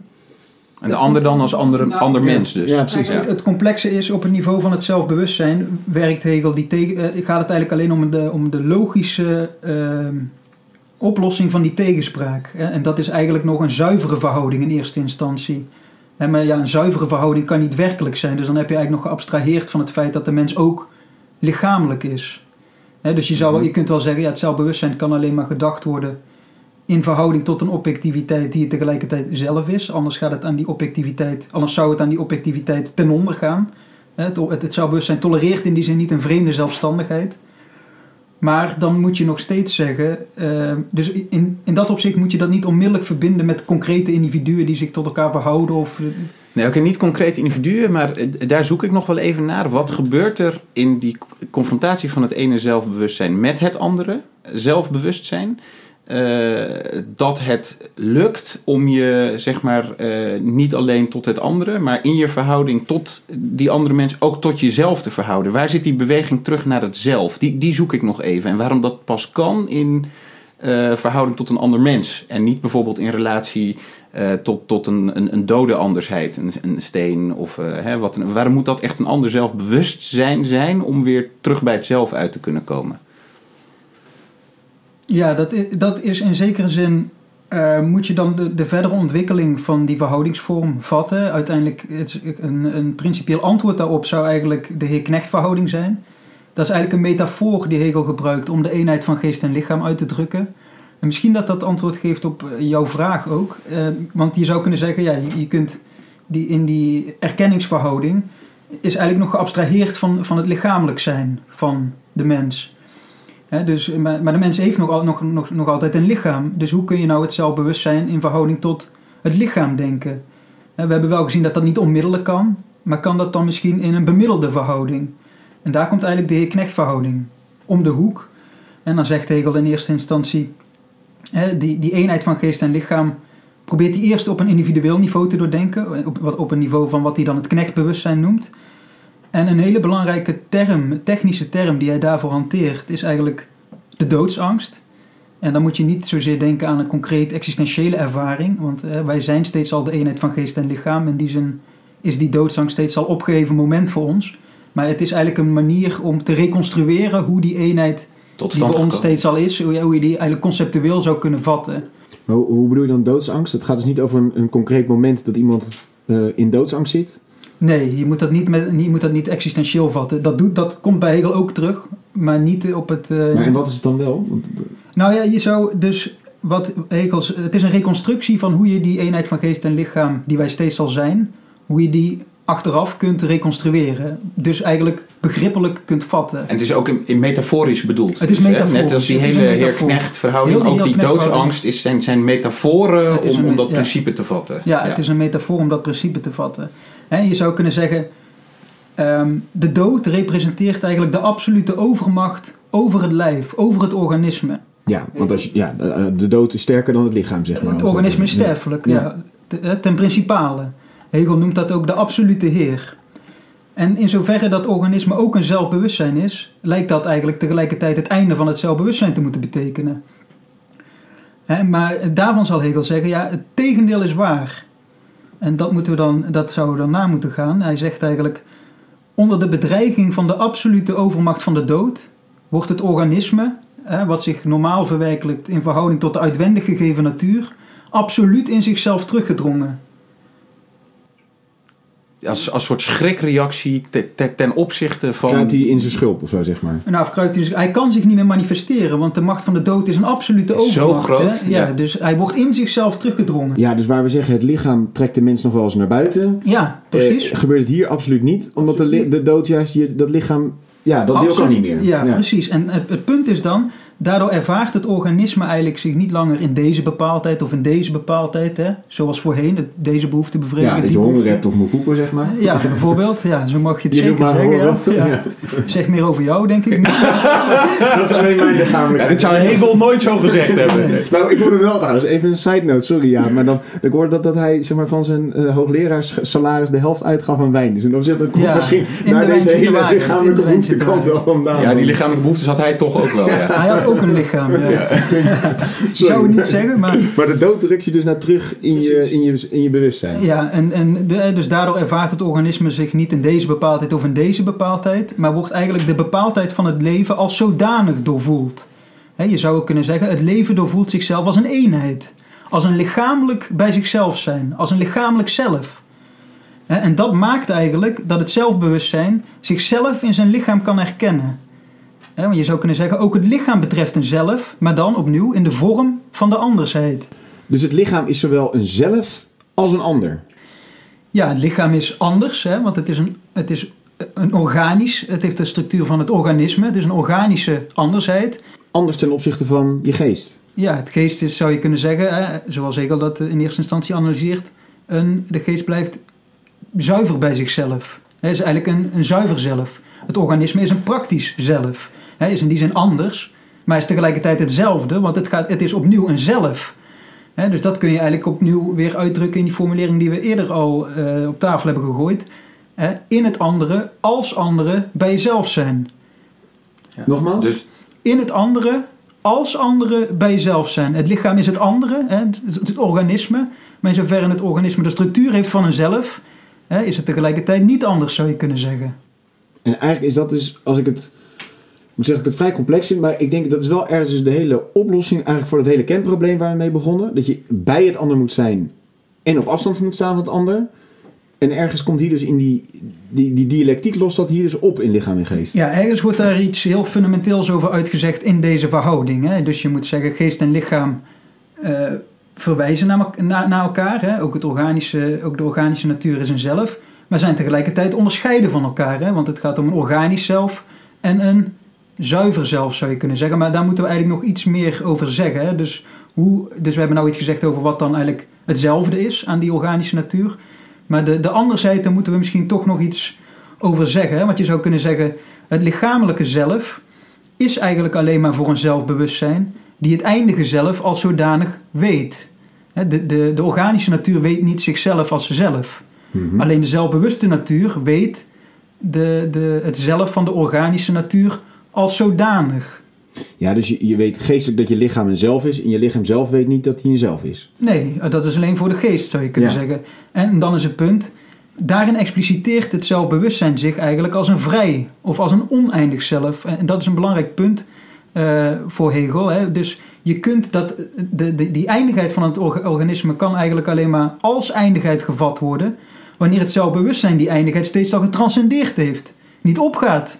En de ander dan als andere, Nou, ander mens dus. Ja, precies. Eigenlijk het complexe is op het niveau van het zelfbewustzijn werkt Hegel die tegen, eh, gaat het eigenlijk alleen om de, om de logische ehm, oplossing van die tegenspraak. Hè? En dat is eigenlijk nog een zuivere verhouding in eerste instantie. Hè, maar ja, een zuivere verhouding kan niet werkelijk zijn. Dus dan heb je eigenlijk nog geabstraheerd van het feit dat de mens ook lichamelijk is. Hè, dus je, zou, wel- je kunt wel zeggen, ja, het zelfbewustzijn kan alleen maar gedacht worden in verhouding tot een objectiviteit die het tegelijkertijd zelf is. Anders, gaat het aan die objectiviteit, anders zou het aan die objectiviteit ten onder gaan. Hè, Het, het, het zelfbewustzijn tolereert in die zin niet een vreemde zelfstandigheid. Maar dan moet je nog steeds zeggen, eh, dus in, in dat opzicht moet je dat niet onmiddellijk verbinden met concrete individuen die zich tot elkaar verhouden. Of, eh, Nee, oké, niet concreet individuen, maar eh, daar zoek ik nog wel even naar. Wat gebeurt er in die confrontatie van het ene zelfbewustzijn met het andere zelfbewustzijn? Eh, dat het lukt om je, zeg maar, eh, niet alleen tot het andere, maar in je verhouding tot die andere mens ook tot jezelf te verhouden. Waar zit die beweging terug naar het zelf? Die, die zoek ik nog even. En waarom dat pas kan in eh, verhouding tot een ander mens. En niet bijvoorbeeld in relatie tot, tot een, een, een dode andersheid, een, een steen of hè, wat. Waarom moet dat echt een ander zelfbewustzijn zijn om weer terug bij het zelf uit te kunnen komen? Ja, dat is, dat is in zekere zin. eh, moet je dan de, de verdere ontwikkeling van die verhoudingsvorm vatten? Uiteindelijk, het, een, een principieel antwoord daarop zou eigenlijk de heer-knecht-verhouding zijn. Dat is eigenlijk een metafoor die Hegel gebruikt om de eenheid van geest en lichaam uit te drukken. En misschien dat dat antwoord geeft op eh, jouw vraag ook. Eh, want je zou kunnen zeggen, ja, je kunt die, in die erkenningsverhouding is eigenlijk nog geabstraheerd van, van het lichamelijk zijn van de mens. Dus, maar, maar de mens heeft nog, nog, nog, altijd een lichaam. Dus hoe kun je nou het zelfbewustzijn in verhouding tot het lichaam denken? We hebben wel gezien dat dat niet onmiddellijk kan. Maar kan dat dan misschien in een bemiddelde verhouding? En daar komt eigenlijk de heer-knecht-verhouding om de hoek. En dan zegt Hegel in eerste instantie... Die, die eenheid van geest en lichaam... probeert hij eerst op een individueel niveau te doordenken. Op, op een niveau van wat hij dan het knechtbewustzijn noemt. En een hele belangrijke term, technische term die hij daarvoor hanteert, is eigenlijk de doodsangst. En dan moet je niet zozeer denken aan een concreet existentiële ervaring, want eh, wij zijn steeds al de eenheid van geest en lichaam. In die zin is die doodsangst steeds al opgeheven moment voor ons. Maar het is eigenlijk een manier om te reconstrueren hoe die eenheid Tot die voor ons steeds al is, hoe je, hoe je die eigenlijk conceptueel zou kunnen vatten. Maar hoe, hoe bedoel je dan doodsangst? Het gaat dus niet over een, een concreet moment dat iemand eh, in doodsangst zit. Nee, je moet dat niet, met, je moet dat niet existentieel vatten. Dat, doet, dat komt bij Hegel ook terug, maar niet op het... eh, Maar en wat is het dan wel? Want, Nou ja, je zou dus wat Hegels, het is een reconstructie van hoe je die eenheid van geest en lichaam, die wij steeds al zijn, hoe je die achteraf kunt reconstrueren. Dus eigenlijk begrippelijk kunt vatten. En het is ook in, in metaforisch bedoeld. Het is Dus, hè, metaforisch, Net als die het hele heer-knecht-verhouding, Heel die ook die doodsangst is, zijn, zijn metaforen om, een om dat ja. principe te vatten. Ja, het is een metafoor om dat principe te vatten. Je zou kunnen zeggen, ehm, de dood representeert eigenlijk de absolute overmacht over het lijf, over het organisme. ja, want als je, ja, de, de dood is sterker dan het lichaam, zeg maar. Het organisme is sterfelijk, Ja. ja. Te- eh, ten principale. Hegel noemt dat ook de absolute heer. En in zoverre dat organisme ook een zelfbewustzijn is, lijkt dat eigenlijk tegelijkertijd het einde van het zelfbewustzijn te moeten betekenen. Maar daarvan zal Hegel zeggen, ja, het tegendeel is waar. En dat, moeten we dan, dat zouden we dan na moeten gaan. Hij zegt eigenlijk, onder de bedreiging van de absolute overmacht van de dood, wordt het organisme, hè, wat zich normaal verwerkelijkt in verhouding tot de uitwendig gegeven natuur, absoluut in zichzelf teruggedrongen. Als, als soort schrikreactie te- te- ten opzichte van... Kruipt hij in zijn schulp of zo, zeg maar. Nou, of kruipt hij, dus- hij kan zich niet meer manifesteren, want de macht van de dood is een absolute Is zo overmacht. groot, hè? Ja, ja. Dus hij wordt in zichzelf teruggedrongen. Ja, dus waar we zeggen, het lichaam trekt de mens nog wel eens naar buiten. Ja, precies. Eh, gebeurt het hier absoluut niet, omdat de, de dood juist je, dat lichaam, ja, dat kan Absoluut. niet meer. Ja, precies. En het, het punt is dan, daardoor ervaart het organisme eigenlijk zich niet langer in deze bepaaldheid of in deze bepaaldheid, hè? zoals voorheen, het- deze behoefte bevredigen, Ja, dat die je honger behoefte. hebt of moet poepen, zeg maar. Ja, bijvoorbeeld. Ja, zo mag je het Je doet zeker maar zeggen. Ja. Zeg meer over jou, denk ik. *laughs* Dat is alleen mijn lichamelijke... Ja, dit zou Hegel nooit zo gezegd hebben. Nou, ik hoorde wel trouwens, even een side note, sorry ja, maar dan, ik hoorde dat, dat hij zeg maar, van zijn eh hoogleraarsalaris de helft uitgaf aan wijn. Dus en dan zit dat misschien in naar de deze hele in lichamelijke behoeftekant wel vandaan. Ja, die lichamelijke behoeftes had hij toch ook wel, ja. Hij had ook een lichaam. Ja. Ik *laughs* zou het niet zeggen, maar Maar de dood drukt je dus naar terug in je, in je, in je bewustzijn. Ja, en, en de, dus daardoor ervaart het organisme zich niet in deze bepaaldheid of in deze bepaaldheid, maar wordt eigenlijk de bepaaldheid van het leven als zodanig doorvoeld. Je zou ook kunnen zeggen, het leven doorvoelt zichzelf als een eenheid. Als een lichamelijk bij zichzelf zijn, als een lichamelijk zelf. En dat maakt eigenlijk dat het zelfbewustzijn zichzelf in zijn lichaam kan herkennen. Hè, Want je zou kunnen zeggen, ook het lichaam betreft een zelf, maar dan opnieuw in de vorm van de andersheid. Dus het lichaam is zowel een zelf als een ander. Ja, het lichaam is anders, hè, want het is, een, het is een organisch, het heeft de structuur van het organisme, het is een organische andersheid. Anders ten opzichte van je geest. Ja, het geest is, zou je kunnen zeggen, hè, zoals Hegel dat in eerste instantie analyseert, een, de geest blijft zuiver bij zichzelf. Het is eigenlijk een, een zuiver zelf. Het organisme is een praktisch zelf. Hij is in die zin anders, maar is tegelijkertijd hetzelfde, want het, gaat, het is opnieuw een zelf. Hè, dus dat kun je eigenlijk opnieuw weer uitdrukken in die formulering die we eerder al eh, op tafel hebben gegooid. Hè, in het andere, als andere, bij jezelf zijn. Nogmaals? Dus In het andere, als andere, bij jezelf zijn. Het lichaam is het andere, hè, het, het organisme. Maar in zoverre het organisme de structuur heeft van een zelf, hè, is het tegelijkertijd niet anders, zou je kunnen zeggen. En eigenlijk is dat dus, als ik het... Moet zeggen dat ik het vrij complex vind, maar ik denk dat is wel ergens dus de hele oplossing eigenlijk voor het hele kernprobleem waar we mee begonnen. Dat je bij het ander moet zijn en op afstand moet staan van het ander. En ergens komt hier dus in die, die, die dialectiek lost dat hier dus op in lichaam en geest. Ja, ergens wordt daar iets heel fundamenteels over uitgezegd in deze verhouding. Hè? Dus je moet zeggen, geest en lichaam eh, verwijzen naar, naar, naar elkaar. Hè? Ook, het organische, ook de organische natuur is een zelf. Maar zijn tegelijkertijd onderscheiden van elkaar. Hè? Want het gaat om een organisch zelf en een zuiver zelf, zou je kunnen zeggen. Maar daar moeten we eigenlijk nog iets meer over zeggen. Hè? Dus, hoe, dus we hebben nou iets gezegd over wat dan eigenlijk hetzelfde is aan die organische natuur. Maar de, de anderzijde moeten we misschien toch nog iets over zeggen. Hè? Want je zou kunnen zeggen, het lichamelijke zelf is eigenlijk alleen maar voor een zelfbewustzijn die het eindige zelf als zodanig weet. De, de, de organische natuur weet niet zichzelf als zelf. Mhm. Alleen de zelfbewuste natuur weet de, de, het zelf van de organische natuur als zodanig. Ja, dus je, je weet geestelijk dat je lichaam een zelf is en je lichaam zelf weet niet dat hij een zelf is. Nee, dat is alleen voor de geest, zou je kunnen Ja. zeggen. En dan is het punt, daarin expliciteert het zelfbewustzijn zich eigenlijk als een vrij of als een oneindig zelf. En dat is een belangrijk punt eh, voor Hegel. Hè. Dus je kunt dat, de, de, die eindigheid van het orga- organisme kan eigenlijk alleen maar als eindigheid gevat worden, wanneer het zelfbewustzijn die eindigheid steeds al getranscendeerd heeft. Niet opgaat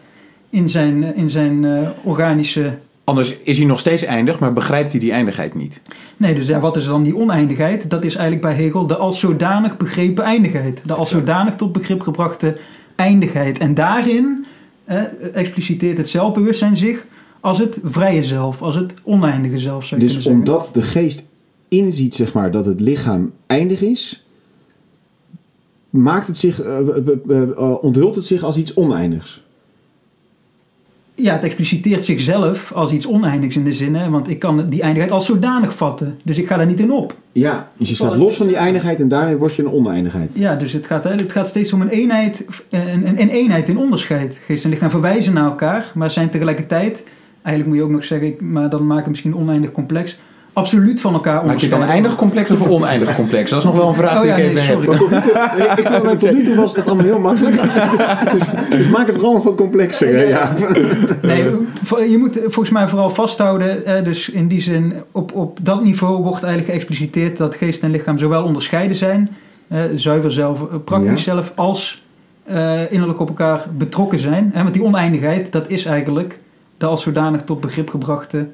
in zijn, in zijn eh, organische anders is hij nog steeds eindig, maar begrijpt hij die eindigheid niet. Nee, dus ja, wat is dan die oneindigheid? Dat is eigenlijk bij Hegel de als zodanig begrepen eindigheid. De als zodanig tot begrip gebrachte eindigheid. En daarin eh, expliciteert het zelfbewustzijn zich als het vrije zelf, als het oneindige zelf, zou je Dus omdat de geest inziet zeg maar, dat het lichaam eindig is, maakt het zich, eh, eh, eh, eh, onthult het zich als iets oneindigs. Ja, het expliciteert zichzelf als iets oneindigs in de zin. Hè? Want ik kan die eindigheid als zodanig vatten. Dus ik ga daar niet in op. Ja, dus je staat los van die eindigheid en daarmee word je een oneindigheid. Ja, dus het gaat, het gaat steeds om een eenheid, een, een, een eenheid in onderscheid. Geest en lichaam verwijzen naar elkaar, maar zijn tegelijkertijd... Eigenlijk moet je ook nog zeggen, maar dan maak het misschien oneindig complex... absoluut van elkaar Maak je het onderscheiden. dan eindig complex of oneindig complex? Dat is nog wel een vraag Oh die ja, ik nee, even heb. sorry. Tot nu toe, ik tot nu toe was het allemaal heel makkelijk. *laughs* Dus, dus maak het vooral nog wat complexer. hè, Ja. Nee, voor- je moet volgens mij vooral vasthouden. dus in die zin, op, op dat niveau wordt eigenlijk geëxpliciteerd dat geest en lichaam zowel onderscheiden zijn, zuiver zelf, eh, praktisch Ja. zelf, als eh, innerlijk op elkaar betrokken zijn. En want die oneindigheid, dat is eigenlijk de als zodanig tot begrip gebrachte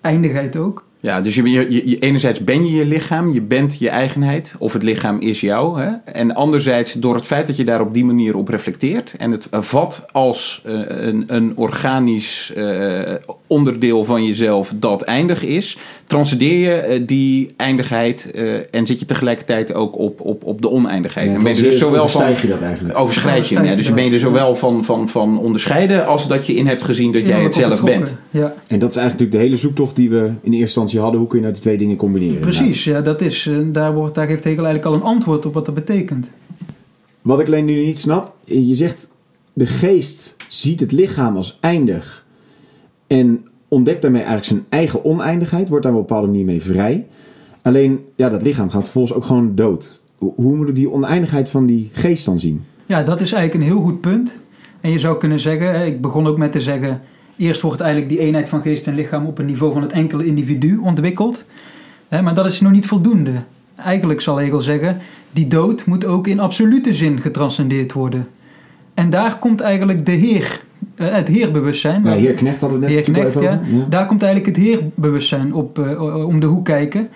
eindigheid ook. Ja, dus je, je, je- enerzijds ben je je lichaam, je bent je eigenheid, of het lichaam is jou. Hè? En anderzijds door het feit dat je daar op die manier op reflecteert en het vat als eh, een, een organisch eh, onderdeel van jezelf dat eindig is, transcendeer je eh, die eindigheid eh, en zit je tegelijkertijd ook op, op, op de oneindigheid. en ben je dus zowel van, je dat eigenlijk. overschrijd je, ja, je dus dat. ben je er zowel van, van, van onderscheiden als dat je in hebt gezien dat jij het zelf bent. Ja, En dat is eigenlijk natuurlijk de hele zoektocht die we in eerste instantie hadden. Hoe kun je nou die twee dingen combineren? precies. Ja, dat is, eh, daar, wordt, daar geeft Hegel eigenlijk al een antwoord op wat dat betekent. Wat ik alleen nu niet snap, je zegt de geest ziet het lichaam als eindig en ontdekt daarmee eigenlijk zijn eigen oneindigheid, wordt daar op een bepaalde manier mee vrij. Alleen, ja, dat lichaam gaat vervolgens ook gewoon dood. Hoe, moet ik die oneindigheid van die geest dan zien? Ja, dat is eigenlijk een heel goed punt. En je zou kunnen zeggen, hè, ik begon ook met te zeggen, eerst wordt eigenlijk die eenheid van geest en lichaam op een niveau van het enkele individu ontwikkeld. Hè, maar dat is nog niet voldoende. Eigenlijk zal Hegel zeggen, die dood moet ook in absolute zin getranscendeerd worden. En daar komt eigenlijk de Heer, eh, het Heerbewustzijn. Ja, heer Knecht hadden we het net Heer Knecht, ja. Ja. Daar komt eigenlijk het heerbewustzijn op, eh, om de hoek kijken.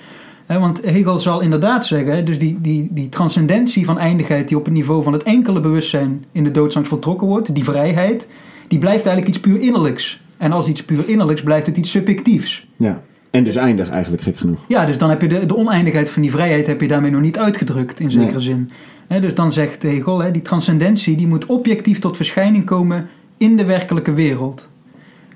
Want Hegel zal inderdaad zeggen, dus die, die, die transcendentie van eindigheid die op het niveau van het enkele bewustzijn in de doodsangst voltrokken wordt, die vrijheid, die blijft eigenlijk iets puur innerlijks. En als iets puur innerlijks blijft het iets subjectiefs. Ja. En dus eindig eigenlijk, gek genoeg. Ja, dus dan heb je de, de oneindigheid van die vrijheid heb je daarmee nog niet uitgedrukt in zekere Nee. zin. Dus dan zegt Hegel, hè, die transcendentie die moet objectief tot verschijning komen in de werkelijke wereld.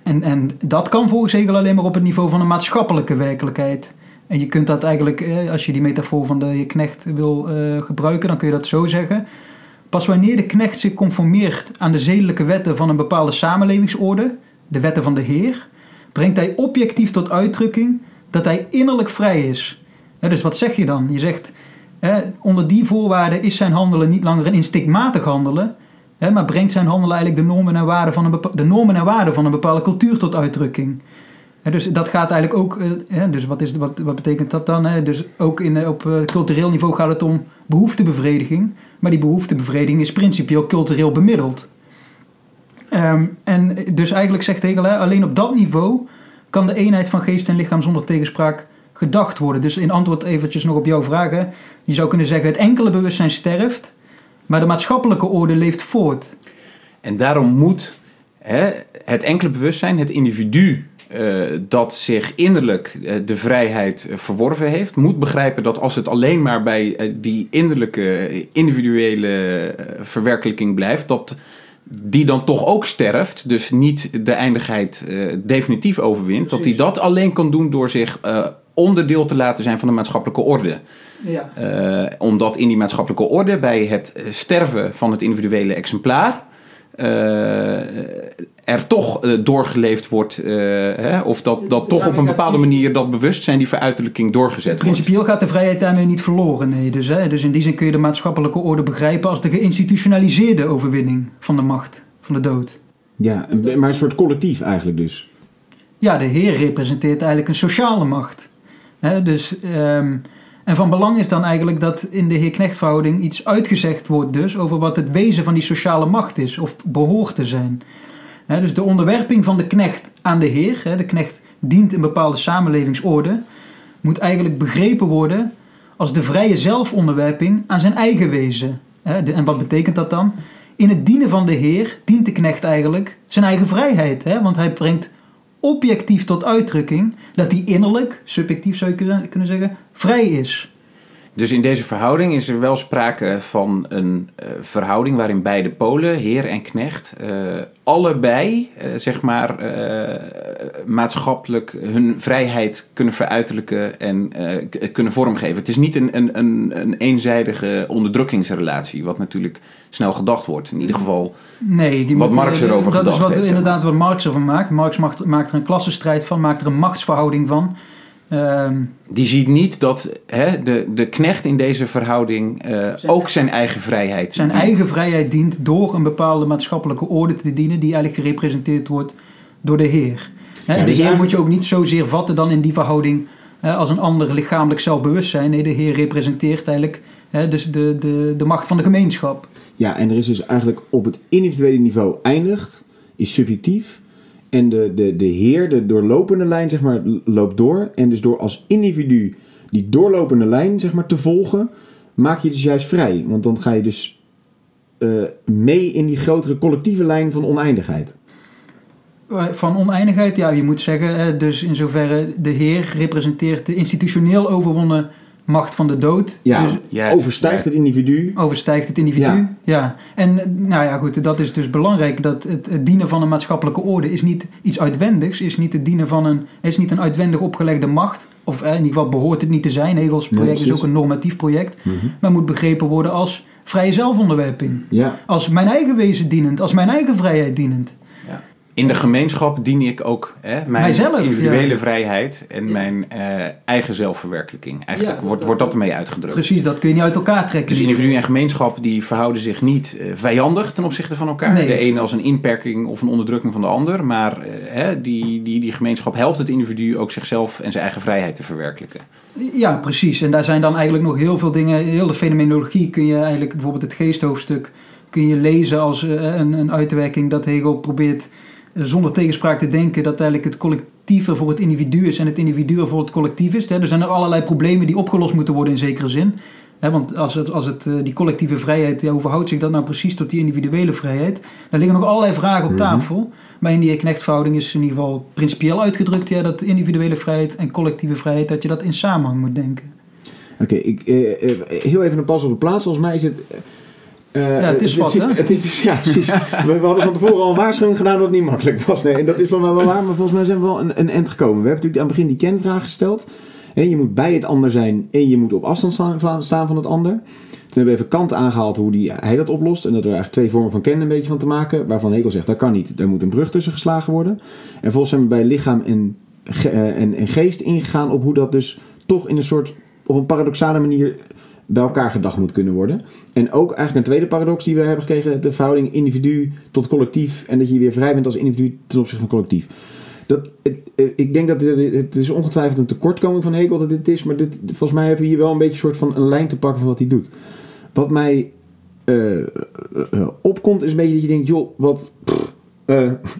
En, en dat kan volgens Hegel alleen maar op het niveau van een maatschappelijke werkelijkheid. En je kunt dat eigenlijk, als je die metafoor van de knecht wil eh, gebruiken, dan kun je dat zo zeggen. Pas wanneer de knecht zich conformeert aan de zedelijke wetten van een bepaalde samenlevingsorde, de wetten van de Heer, brengt hij objectief tot uitdrukking dat hij innerlijk vrij is. Dus wat zeg je dan? Je zegt, onder die voorwaarden is zijn handelen niet langer een instinctmatig handelen, maar brengt zijn handelen eigenlijk de normen en waarden van de normen en waarden van een bepaalde cultuur tot uitdrukking. Dus dat gaat eigenlijk ook, eh, dus wat, is, wat, wat betekent dat dan? Hè? Dus ook in, eh, op eh, cultureel niveau gaat het om behoeftebevrediging, maar die behoeftebevrediging is principieel cultureel bemiddeld. Ehm, en dus eigenlijk zegt Hegel, alleen op dat niveau kan de eenheid van geest en lichaam zonder tegenspraak gedacht worden. Dus in antwoord eventjes nog op jouw vragen. Je zou kunnen zeggen, het enkele bewustzijn sterft, maar de maatschappelijke orde leeft voort. En daarom moet hè, het enkele bewustzijn, het individu eh, dat zich innerlijk eh, de vrijheid eh, verworven heeft, moet begrijpen dat als het alleen maar bij die innerlijke, individuele verwerkelijking blijft, dat die dan toch ook sterft, dus niet de eindigheid definitief overwint, dat hij dat alleen kan doen door zich onderdeel te laten zijn van de maatschappelijke orde. Ja. Omdat in die maatschappelijke orde bij het sterven van het individuele exemplaar er toch eh, doorgeleefd wordt, eh, hè, of dat, dat toch op een bepaalde manier dat bewustzijn, die veruiterlijking doorgezet wordt. Principieel gaat de vrijheid daarmee niet verloren. Nee. Dus, hè, dus in die zin kun je de maatschappelijke orde begrijpen als de geïnstitutionaliseerde overwinning van de macht, van de dood. Ja, een- maar een soort collectief eigenlijk dus. Ja, de Heer representeert eigenlijk een sociale macht. Hè, dus, ehm, en van belang is dan eigenlijk dat in de Heer-Knecht-verhouding iets uitgezegd wordt dus over wat het wezen van die sociale macht is of behoort te zijn. Dus de onderwerping van de knecht aan de Heer, de knecht dient een bepaalde samenlevingsorde, moet eigenlijk begrepen worden als de vrije zelfonderwerping aan zijn eigen wezen. En wat betekent dat dan? In het dienen van de Heer dient de knecht eigenlijk zijn eigen vrijheid, want hij brengt objectief tot uitdrukking dat hij innerlijk, subjectief zou je kunnen zeggen, vrij is. Dus in deze verhouding is er wel sprake van een eh, verhouding waarin beide polen, heer en knecht, eh, allebei eh, zeg maar maatschappelijk hun vrijheid kunnen veruiterlijken en kunnen vormgeven. Het is niet een, een, een, een eenzijdige onderdrukkingsrelatie, wat natuurlijk snel gedacht wordt. In ieder geval, Nee, die Wat moet- Marx erover Dat is gedacht wat, heeft, inderdaad wat Marx ervan maakt. Marx maakt, maakt er een klassenstrijd van, maakt er een machtsverhouding van. Ehm, die ziet niet dat hè, de, de knecht in deze verhouding eh, ook zijn eigen vrijheid zijn dient. eigen vrijheid dient door een bepaalde maatschappelijke orde te dienen, die eigenlijk gerepresenteerd wordt door de Heer. Hè, Ja, de dus Heer moet je ook niet zozeer vatten dan in die verhouding hè, als een ander lichamelijk zelfbewustzijn. Nee, de Heer representeert eigenlijk hè, dus de, de, de macht van de gemeenschap. Ja, en er is dus eigenlijk op het individuele niveau eindigt, is subjectief. En de, de, de heer, de doorlopende lijn, zeg maar, loopt door. En dus door als individu die doorlopende lijn, zeg maar, te volgen, maak je dus juist vrij. Want dan ga je dus eh, mee in die grotere collectieve lijn van oneindigheid. Eh, Van oneindigheid, ja, je moet zeggen, hè, dus in zoverre de Heer representeert de institutioneel overwonnen macht van de dood. Ja, Dus overstijgt ja. het individu. overstijgt het individu. Ja. Ja. En nou ja, goed, dat is dus belangrijk. Dat het, het dienen van een maatschappelijke orde is niet iets uitwendigs, is niet het dienen van een, is niet een uitwendig opgelegde macht. Of eh, in ieder geval behoort het niet te zijn. Hegels Nee, project is ook een normatief project. Mhm. Maar moet begrepen worden als vrije zelfonderwerping. Ja, Als mijn eigen wezen dienend, als mijn eigen vrijheid dienend. In de gemeenschap dien ik ook hè, mijn Mijzelf, individuele ja. vrijheid en mijn eh, eigen zelfverwerkelijking. Eigenlijk Ja, wordt, wordt dat ermee uitgedrukt. Precies, dat kun je niet uit elkaar trekken. Dus individu en gemeenschap die verhouden zich niet eh, vijandig ten opzichte van elkaar. Nee. De ene als een inperking of een onderdrukking van de ander. Maar eh, hè, die, die, die gemeenschap helpt het individu ook zichzelf en zijn eigen vrijheid te verwerkelijken. Ja, precies. En daar zijn dan eigenlijk nog heel veel dingen. Heel de fenomenologie kun je eigenlijk, bijvoorbeeld het geesthoofdstuk, kun je lezen als een, een uitwerking dat Hegel probeert zonder tegenspraak te denken dat eigenlijk het collectieve voor het individu is en het individu voor het collectief is. Hè. Er zijn er allerlei problemen die opgelost moeten worden in zekere zin. Hè, want als het, als het, eh, die collectieve vrijheid, ja, hoe verhoudt zich dat nou precies tot die individuele vrijheid? Daar liggen nog allerlei vragen op Mhm. tafel. Maar in die knechtverhouding is in ieder geval principieel uitgedrukt ja, dat individuele vrijheid en collectieve vrijheid, dat je dat in samenhang moet denken. Oké, ik eh, eh, heel even een pas op de plaats. Volgens mij is het. Eh, Ja, het is wat, zit- hè? Het is, *laughs* ja, precies. we, we hadden van tevoren al een waarschuwing gedaan dat het niet makkelijk was. Nee, en dat is van mij wel waar, maar volgens mij zijn we wel een, een end gekomen. We hebben natuurlijk aan het begin die kenvraag gesteld. Hè, je moet bij het ander zijn en je moet op afstand staan van, staan van het ander. Toen hebben we even Kant aangehaald hoe die, hij dat oplost. En dat er eigenlijk twee vormen van kennen een beetje van te maken. Waarvan Hegel zegt, dat kan niet. Daar moet een brug tussen geslagen worden. En vervolgens zijn we bij lichaam en, ge- eh, en, en geest ingegaan op hoe dat dus toch in een soort, op een paradoxale manier bij elkaar gedacht moet kunnen worden. En ook eigenlijk een tweede paradox die we hebben gekregen, de verhouding individu tot collectief en dat je weer vrij bent als individu ten opzichte van collectief. Dat, eh, ik denk dat het, is ongetwijfeld een tekortkoming van Hegel dat dit is, maar dit, volgens mij hebben we hier wel een beetje een soort van een lijn te pakken van wat hij doet. Wat mij eh, eh, opkomt is een beetje dat je denkt, joh, wat,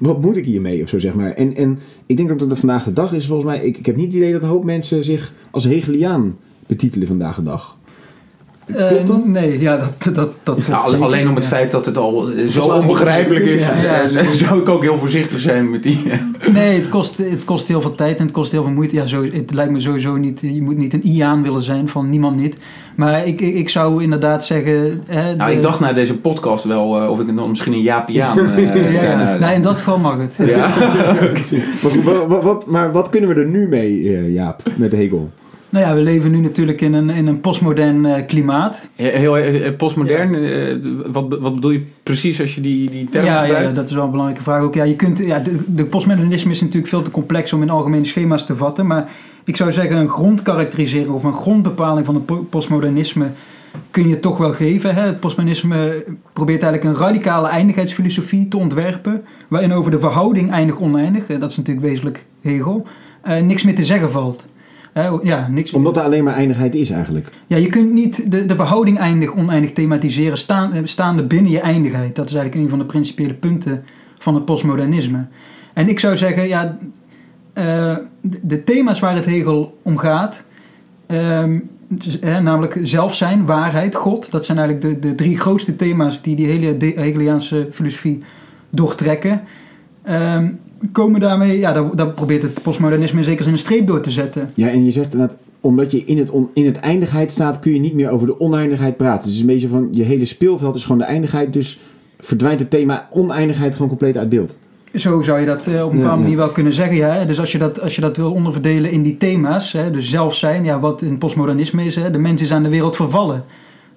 wat moet ik hiermee of zo zeg maar. En, en ik denk dat het vandaag de dag is volgens mij, ik, ik heb niet het idee dat een hoop mensen zich als Hegeliaan betitelen vandaag de dag. Klopt dat? Eh, nee, ja, dat, dat, dat Nou, alleen om het ja. feit dat het al eh, zo onbegrijpelijk is, Ja, ja, eh, ja. *laughs* zou ik ook heel voorzichtig zijn met die. Nee, het kost, het kost heel veel tijd en het kost heel veel moeite. Ja, zo, het lijkt me sowieso niet, je moet niet een Iaan willen zijn van niemand niet. Maar ik, ik, ik zou inderdaad zeggen... Hè, Nou, de- ik dacht na deze podcast wel eh, of ik dan misschien een Japiaan *laughs* eh Ja, Nou, in dat geval mag het. ja. *laughs* Maar, wat, maar wat kunnen we er nu mee, eh, Jaap, met Hegel? Nou ja, we leven nu natuurlijk in een, in een postmodern eh, klimaat. Heel postmodern, eh, wat, wat bedoel je precies als je die, die term Ja, ja, gebruikt? dat is wel een belangrijke vraag ook. Ja, je kunt, ja, de, de postmodernisme is natuurlijk veel te complex om in algemene schema's te vatten. Maar ik zou zeggen, een grondkarakterisering of een grondbepaling van het po- postmodernisme kun je toch wel geven. Hè? Het postmodernisme probeert eigenlijk een radicale eindigheidsfilosofie te ontwerpen. Waarin over de verhouding eindig-oneindig, dat is natuurlijk wezenlijk Hegel, eh, niks meer te zeggen valt. Ja, niks, Omdat er alleen maar eindigheid is eigenlijk. ja, je kunt niet de, de verhouding eindig-oneindig thematiseren staan, eh, staande binnen je eindigheid. Dat is eigenlijk een van de principiële punten van het postmodernisme. En ik zou zeggen, ja, eh, de, thema's waar het Hegel om gaat, ehm, namelijk zelfzijn, waarheid, God, dat zijn eigenlijk de, de drie grootste thema's die die hele Hegeliaanse filosofie doortrekken. Ehm, komen daarmee, ja, daar, daar probeert het postmodernisme in zekere zin een streep door te zetten. Ja, en je zegt inderdaad omdat je in het, on- in het eindigheid staat, kun je niet meer over de oneindigheid praten. Dus het is een beetje van, je hele speelveld is gewoon de eindigheid. Dus verdwijnt het thema oneindigheid gewoon compleet uit beeld. Zo zou je dat eh, op een Ja, bepaalde ja. manier wel kunnen zeggen. Ja. Dus als je, dat, als je dat wil onderverdelen in die thema's, hè, dus zelf zijn, ja, wat in postmodernisme is, hè, de mens is aan de wereld vervallen.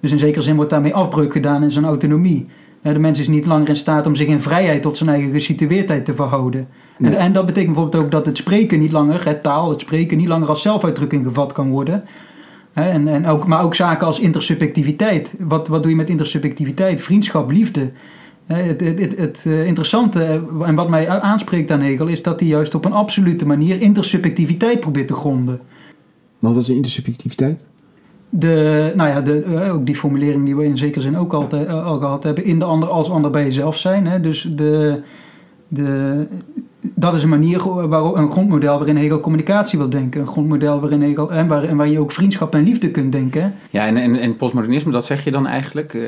Dus in zekere zin wordt daarmee afbreuk gedaan in zijn autonomie. De mens is niet langer in staat om zich in vrijheid tot zijn eigen gesitueerdheid te verhouden. En, Nee. en dat betekent bijvoorbeeld ook dat het spreken niet langer, het taal, het spreken niet langer als zelfuitdrukking gevat kan worden. En, en ook, maar ook zaken als intersubjectiviteit. Wat, wat doe je met intersubjectiviteit? Vriendschap, liefde. Het, het, het, het, eh, interessante eh, en wat mij aanspreekt aan Hegel is dat hij juist op een absolute manier intersubjectiviteit probeert te gronden. Maar wat is intersubjectiviteit? De, nou ja, de, eh, ook die formulering die we in zekere zin ook altijd, eh, al gehad hebben, in de ander als ander bij jezelf zijn. Hè? Dus de, de, dat is een manier waarop een grondmodel waarin Hegel communicatie wil denken. Een grondmodel waarin Hegel, en waar, en waar je ook vriendschap en liefde kunt denken. Ja, en, en, en postmodernisme, dat zeg je dan eigenlijk. eh,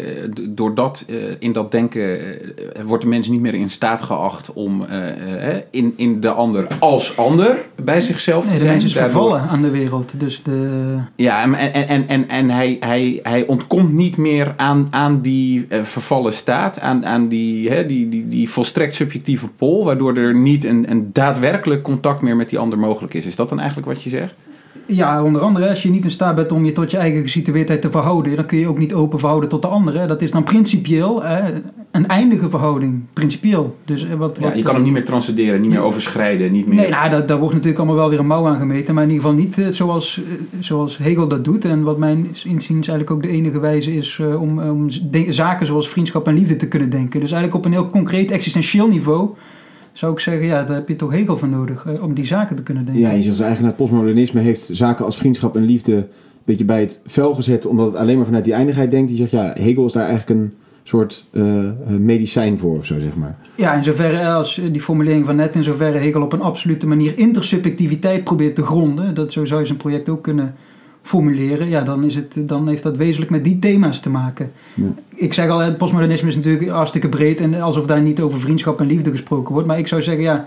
doordat eh, in dat denken eh, wordt de mens niet meer in staat geacht om eh, eh, in, in de ander als ander bij zichzelf te Nee, de zijn. mens is Daardoor- vervallen aan de wereld. Dus de, Ja, en, en, en, en, en hij, hij, hij ontkomt niet meer aan, aan die vervallen staat, aan, aan die, hè, die, die, die volstrekt subjectieve pol, waardoor er niet een, een daadwerkelijk contact meer met die ander mogelijk is. Is dat dan eigenlijk wat je zegt? Ja, onder andere als je niet in staat bent om je tot je eigen gesitueerdheid te verhouden, dan kun je ook niet open verhouden tot de anderen. Dat is dan principieel een eindige verhouding. Principieel. Dus eh, wat, Ja, wat- je kan hem niet meer transcenderen, niet meer overschrijden, niet meer... Nee, nou, daar, daar wordt natuurlijk allemaal wel weer een mouw aan gemeten. Maar in ieder geval niet eh, zoals, eh, zoals Hegel dat doet. En wat mijn inziens eigenlijk ook de enige wijze is om, om zaken zoals vriendschap en liefde te kunnen denken. Dus eigenlijk op een heel concreet existentieel niveau zou ik zeggen, ja, daar heb je toch Hegel voor nodig eh, om die zaken te kunnen denken. Ja, je zegt eigenlijk het postmodernisme heeft zaken als vriendschap en liefde een beetje bij het vel gezet, omdat het alleen maar vanuit die eindigheid denkt. Die zegt, ja, Hegel is daar eigenlijk een soort eh, eh, medicijn voor of zo, zeg maar. Ja, in zoverre als die formulering van net, in zoverre Hegel op een absolute manier intersubjectiviteit probeert te gronden, dat zo zou je zijn project ook kunnen formuleren, ja, dan, is het, dan heeft dat wezenlijk met die thema's te maken. Ja. Ik zeg al, het postmodernisme is natuurlijk hartstikke breed en alsof daar niet over vriendschap en liefde gesproken wordt, maar ik zou zeggen, ja,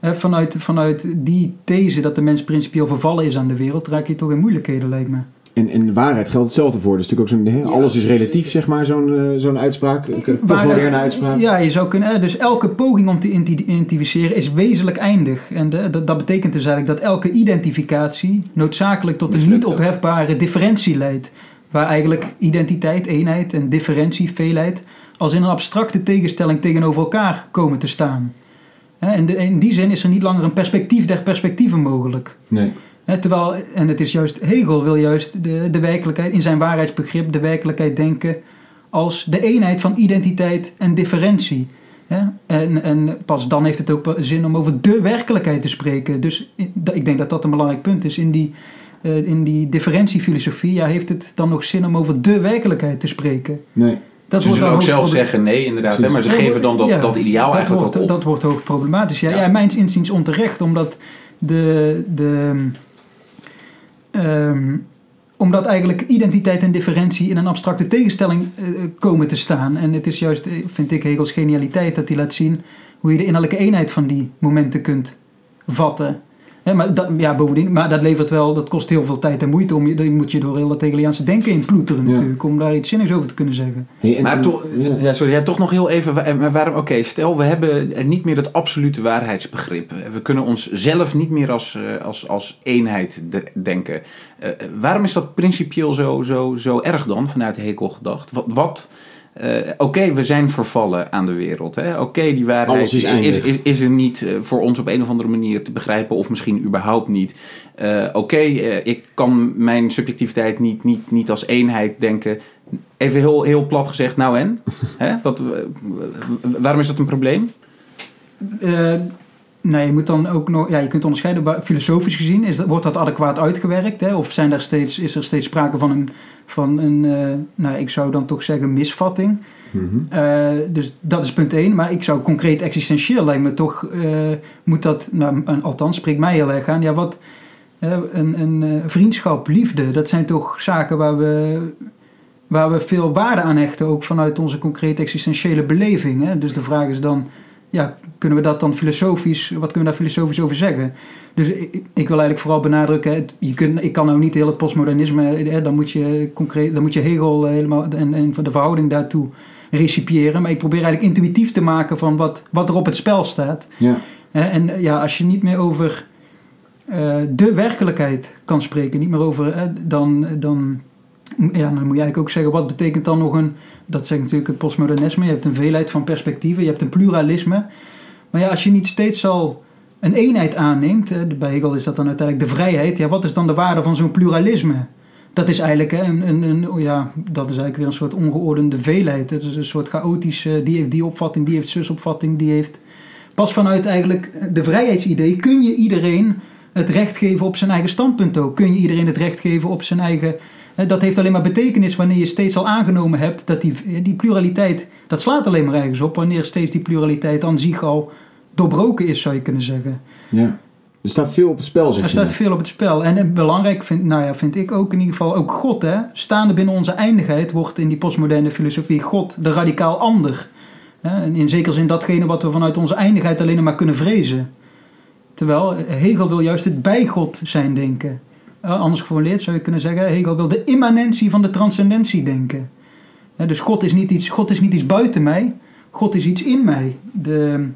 vanuit, vanuit die these dat de mens principieel vervallen is aan de wereld, raak je toch in moeilijkheden, lijkt me. En, en waarheid geldt hetzelfde voor. Dat is natuurlijk ook zo'n, alles is relatief, zeg maar, zo'n eh, zo'n uitspraak. Een postmoderne uitspraak. Ja, je zou kunnen. eh, Dus elke poging om te identificeren is wezenlijk eindig. En de- dat, dat betekent dus eigenlijk dat elke identificatie noodzakelijk tot een niet ophefbare differentie leidt. Waar eigenlijk identiteit, eenheid en differentie, veelheid, als in een abstracte tegenstelling tegenover elkaar komen te staan. En in die zin is er niet langer een perspectief der perspectieven mogelijk. Nee. Hè, terwijl, en het is juist, Hegel wil juist de, de werkelijkheid, in zijn waarheidsbegrip, de werkelijkheid denken als de eenheid van identiteit en differentie. Hè? En, en pas dan heeft het ook zin om over de werkelijkheid te spreken. Dus ik denk dat dat een belangrijk punt is. In die, eh, in die differentiefilosofie ja, heeft het dan nog zin om over de werkelijkheid te spreken. nee. Dat ze zullen dan ook zelf zeggen nee, inderdaad. Hè, maar ze geven dan dat, Ja, dat ideaal dat eigenlijk wordt, ook op. Dat wordt hoog problematisch. Ja, Ja. ja. mijns inziens onterecht, omdat de, de, ehm, omdat eigenlijk identiteit en differentie in een abstracte tegenstelling eh, komen te staan. En het is juist, eh, vind ik, Hegels genialiteit dat hij laat zien hoe je de innerlijke eenheid van die momenten kunt vatten. Maar, dat, ja, bovendien, maar dat levert wel, dat kost heel veel tijd en moeite. Om je, dan moet je door heel dat Hegeliaanse denken in ploeteren Ja. natuurlijk, om daar iets zinnigs over te kunnen zeggen. Maar toch, ja. ja, sorry, ja, toch nog heel even. maar Waarom, oké, stel we hebben niet meer het absolute waarheidsbegrip. We kunnen ons zelf niet meer als, eh, als, als eenheid de- denken. Eh, eh, waarom is dat principieel zo, zo, zo erg dan, vanuit Hegel gedacht? Wat, wat eh, oké, we zijn vervallen aan de wereld. hè. Oké, die waarheid Alles is is, is, is er niet eh, voor ons op een of andere manier te begrijpen, of misschien überhaupt niet. Eh, Oké, eh, ik kan mijn subjectiviteit niet, niet, niet als eenheid denken. Even heel, heel plat gezegd, nou en? *laughs* Hè? Wat, waarom is dat een probleem? Nee, je moet dan ook nog, ja, je kunt onderscheiden, filosofisch gezien, is dat, wordt dat adequaat uitgewerkt? Hè? Of zijn er steeds, is er steeds sprake van een, van een eh, nou, ik zou dan toch zeggen, misvatting? Mhm. Eh, dus dat is punt één. Maar ik zou concreet existentieel lijkt me toch, eh, moet dat, nou, althans spreekt mij heel erg aan, ja, wat, een, een vriendschap, liefde, dat zijn toch zaken waar we, waar we veel waarde aan hechten, ook vanuit onze concrete existentiële beleving. Hè? Dus de vraag is dan, ja, kunnen we dat dan filosofisch, wat kunnen we daar filosofisch over zeggen? Dus ik, ik wil eigenlijk vooral benadrukken, je kunt, ik kan nou niet heel het postmodernisme, hè, dan moet je, concreet, dan moet je Hegel helemaal en, en de verhouding daartoe recipiëren. Maar ik probeer eigenlijk intuïtief te maken van wat, wat er op het spel staat. Ja. En ja, als je niet meer over uh, de werkelijkheid kan spreken, niet meer over, dan, dan, ja, dan moet je eigenlijk ook zeggen, wat betekent dan nog een, dat zegt natuurlijk het postmodernisme, je hebt een veelheid van perspectieven, je hebt een pluralisme. Maar ja, als je niet steeds al een eenheid aanneemt, bij Hegel is dat dan uiteindelijk de vrijheid, ja, wat is dan de waarde van zo'n pluralisme? Dat is eigenlijk, een, een, een, oh ja, dat is eigenlijk weer een soort ongeordende veelheid. Het is een soort chaotische, die heeft die opvatting, die heeft zusopvatting, die heeft... Pas vanuit eigenlijk de vrijheidsidee kun je iedereen het recht geven op zijn eigen standpunt ook. Kun je iedereen het recht geven op zijn eigen... Dat heeft alleen maar betekenis wanneer je steeds al aangenomen hebt dat die, die pluraliteit, dat slaat alleen maar ergens op wanneer steeds die pluraliteit aan zich al doorbroken is, zou je kunnen zeggen. Ja. Er staat veel op het spel, zeg Er staat veel op het spel. En belangrijk vind, nou ja, vind ik ook in ieder geval, ook God, hè, staande binnen onze eindigheid, wordt in die postmoderne filosofie God de radicaal ander. En in zekere zin datgene wat we vanuit onze eindigheid alleen maar kunnen vrezen. Terwijl Hegel wil juist het bij God zijn denken. Anders geformuleerd zou je kunnen zeggen, Hegel wil de immanentie van de transcendentie denken. Dus God is niet iets, God is niet iets buiten mij, God is iets in mij. De,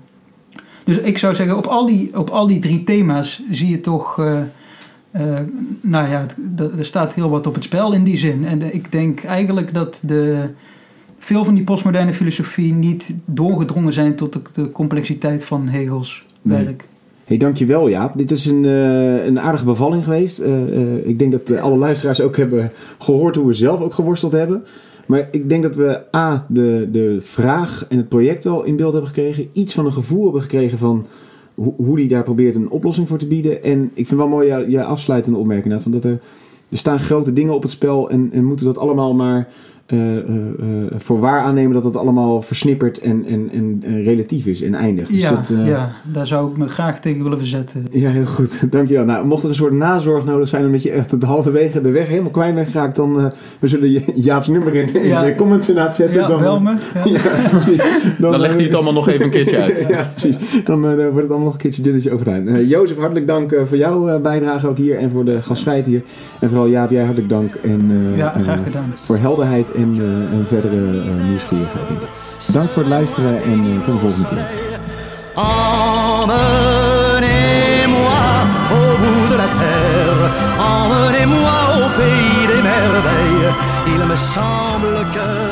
dus ik zou zeggen, op al die, op al die drie thema's zie je toch, uh, uh, nou ja, er staat heel wat op het spel in die zin. En ik denk eigenlijk dat de, veel van die postmoderne filosofie niet doorgedrongen zijn tot de, de complexiteit van Hegels werk. Hey, dankjewel Jaap. Dit is een, uh, een aardige bevalling geweest. Uh, uh, ik denk dat alle luisteraars ook hebben gehoord hoe we zelf ook geworsteld hebben. Maar ik denk dat we A, de, de vraag en het project al in beeld hebben gekregen. Iets van een gevoel hebben gekregen van ho hoe die daar probeert een oplossing voor te bieden. En ik vind wel mooi je, afsluitende opmerking. Van dat er, er staan grote dingen op het spel en, en moeten dat allemaal maar voor waar aannemen dat het allemaal versnipperd en, en, en, relatief is en eindig. Dus ja, dat, ja, daar zou ik me graag tegen willen verzetten. Ja, heel goed. *laughs* Dankjewel. Nou, mocht er een soort nazorg nodig zijn omdat je echt het halverwege de weg helemaal kwijt bent geraakt, dan we zullen Jaap's nummer in, in ja. de comments inderdaad zetten. Ja, dan, bel me. *laughs* Ja. Dan, dan legt hij het allemaal nog even een keertje uit. *laughs* ja, precies. Dan wordt het allemaal nog een keertje dunnetjes overgedaan. Jozef, hartelijk dank voor jouw bijdrage ook hier en voor de gastvrijheid hier. En vooral Jaap, jij hartelijk dank. En, ja, graag gedaan. voor helderheid en, en verdere uh, nieuwsgierigheid. Dank voor het luisteren en uh, tot de volgende keer. Emmenez-moi au bout de la terre, emmenez-moi au pays des merveilles. Il me semble que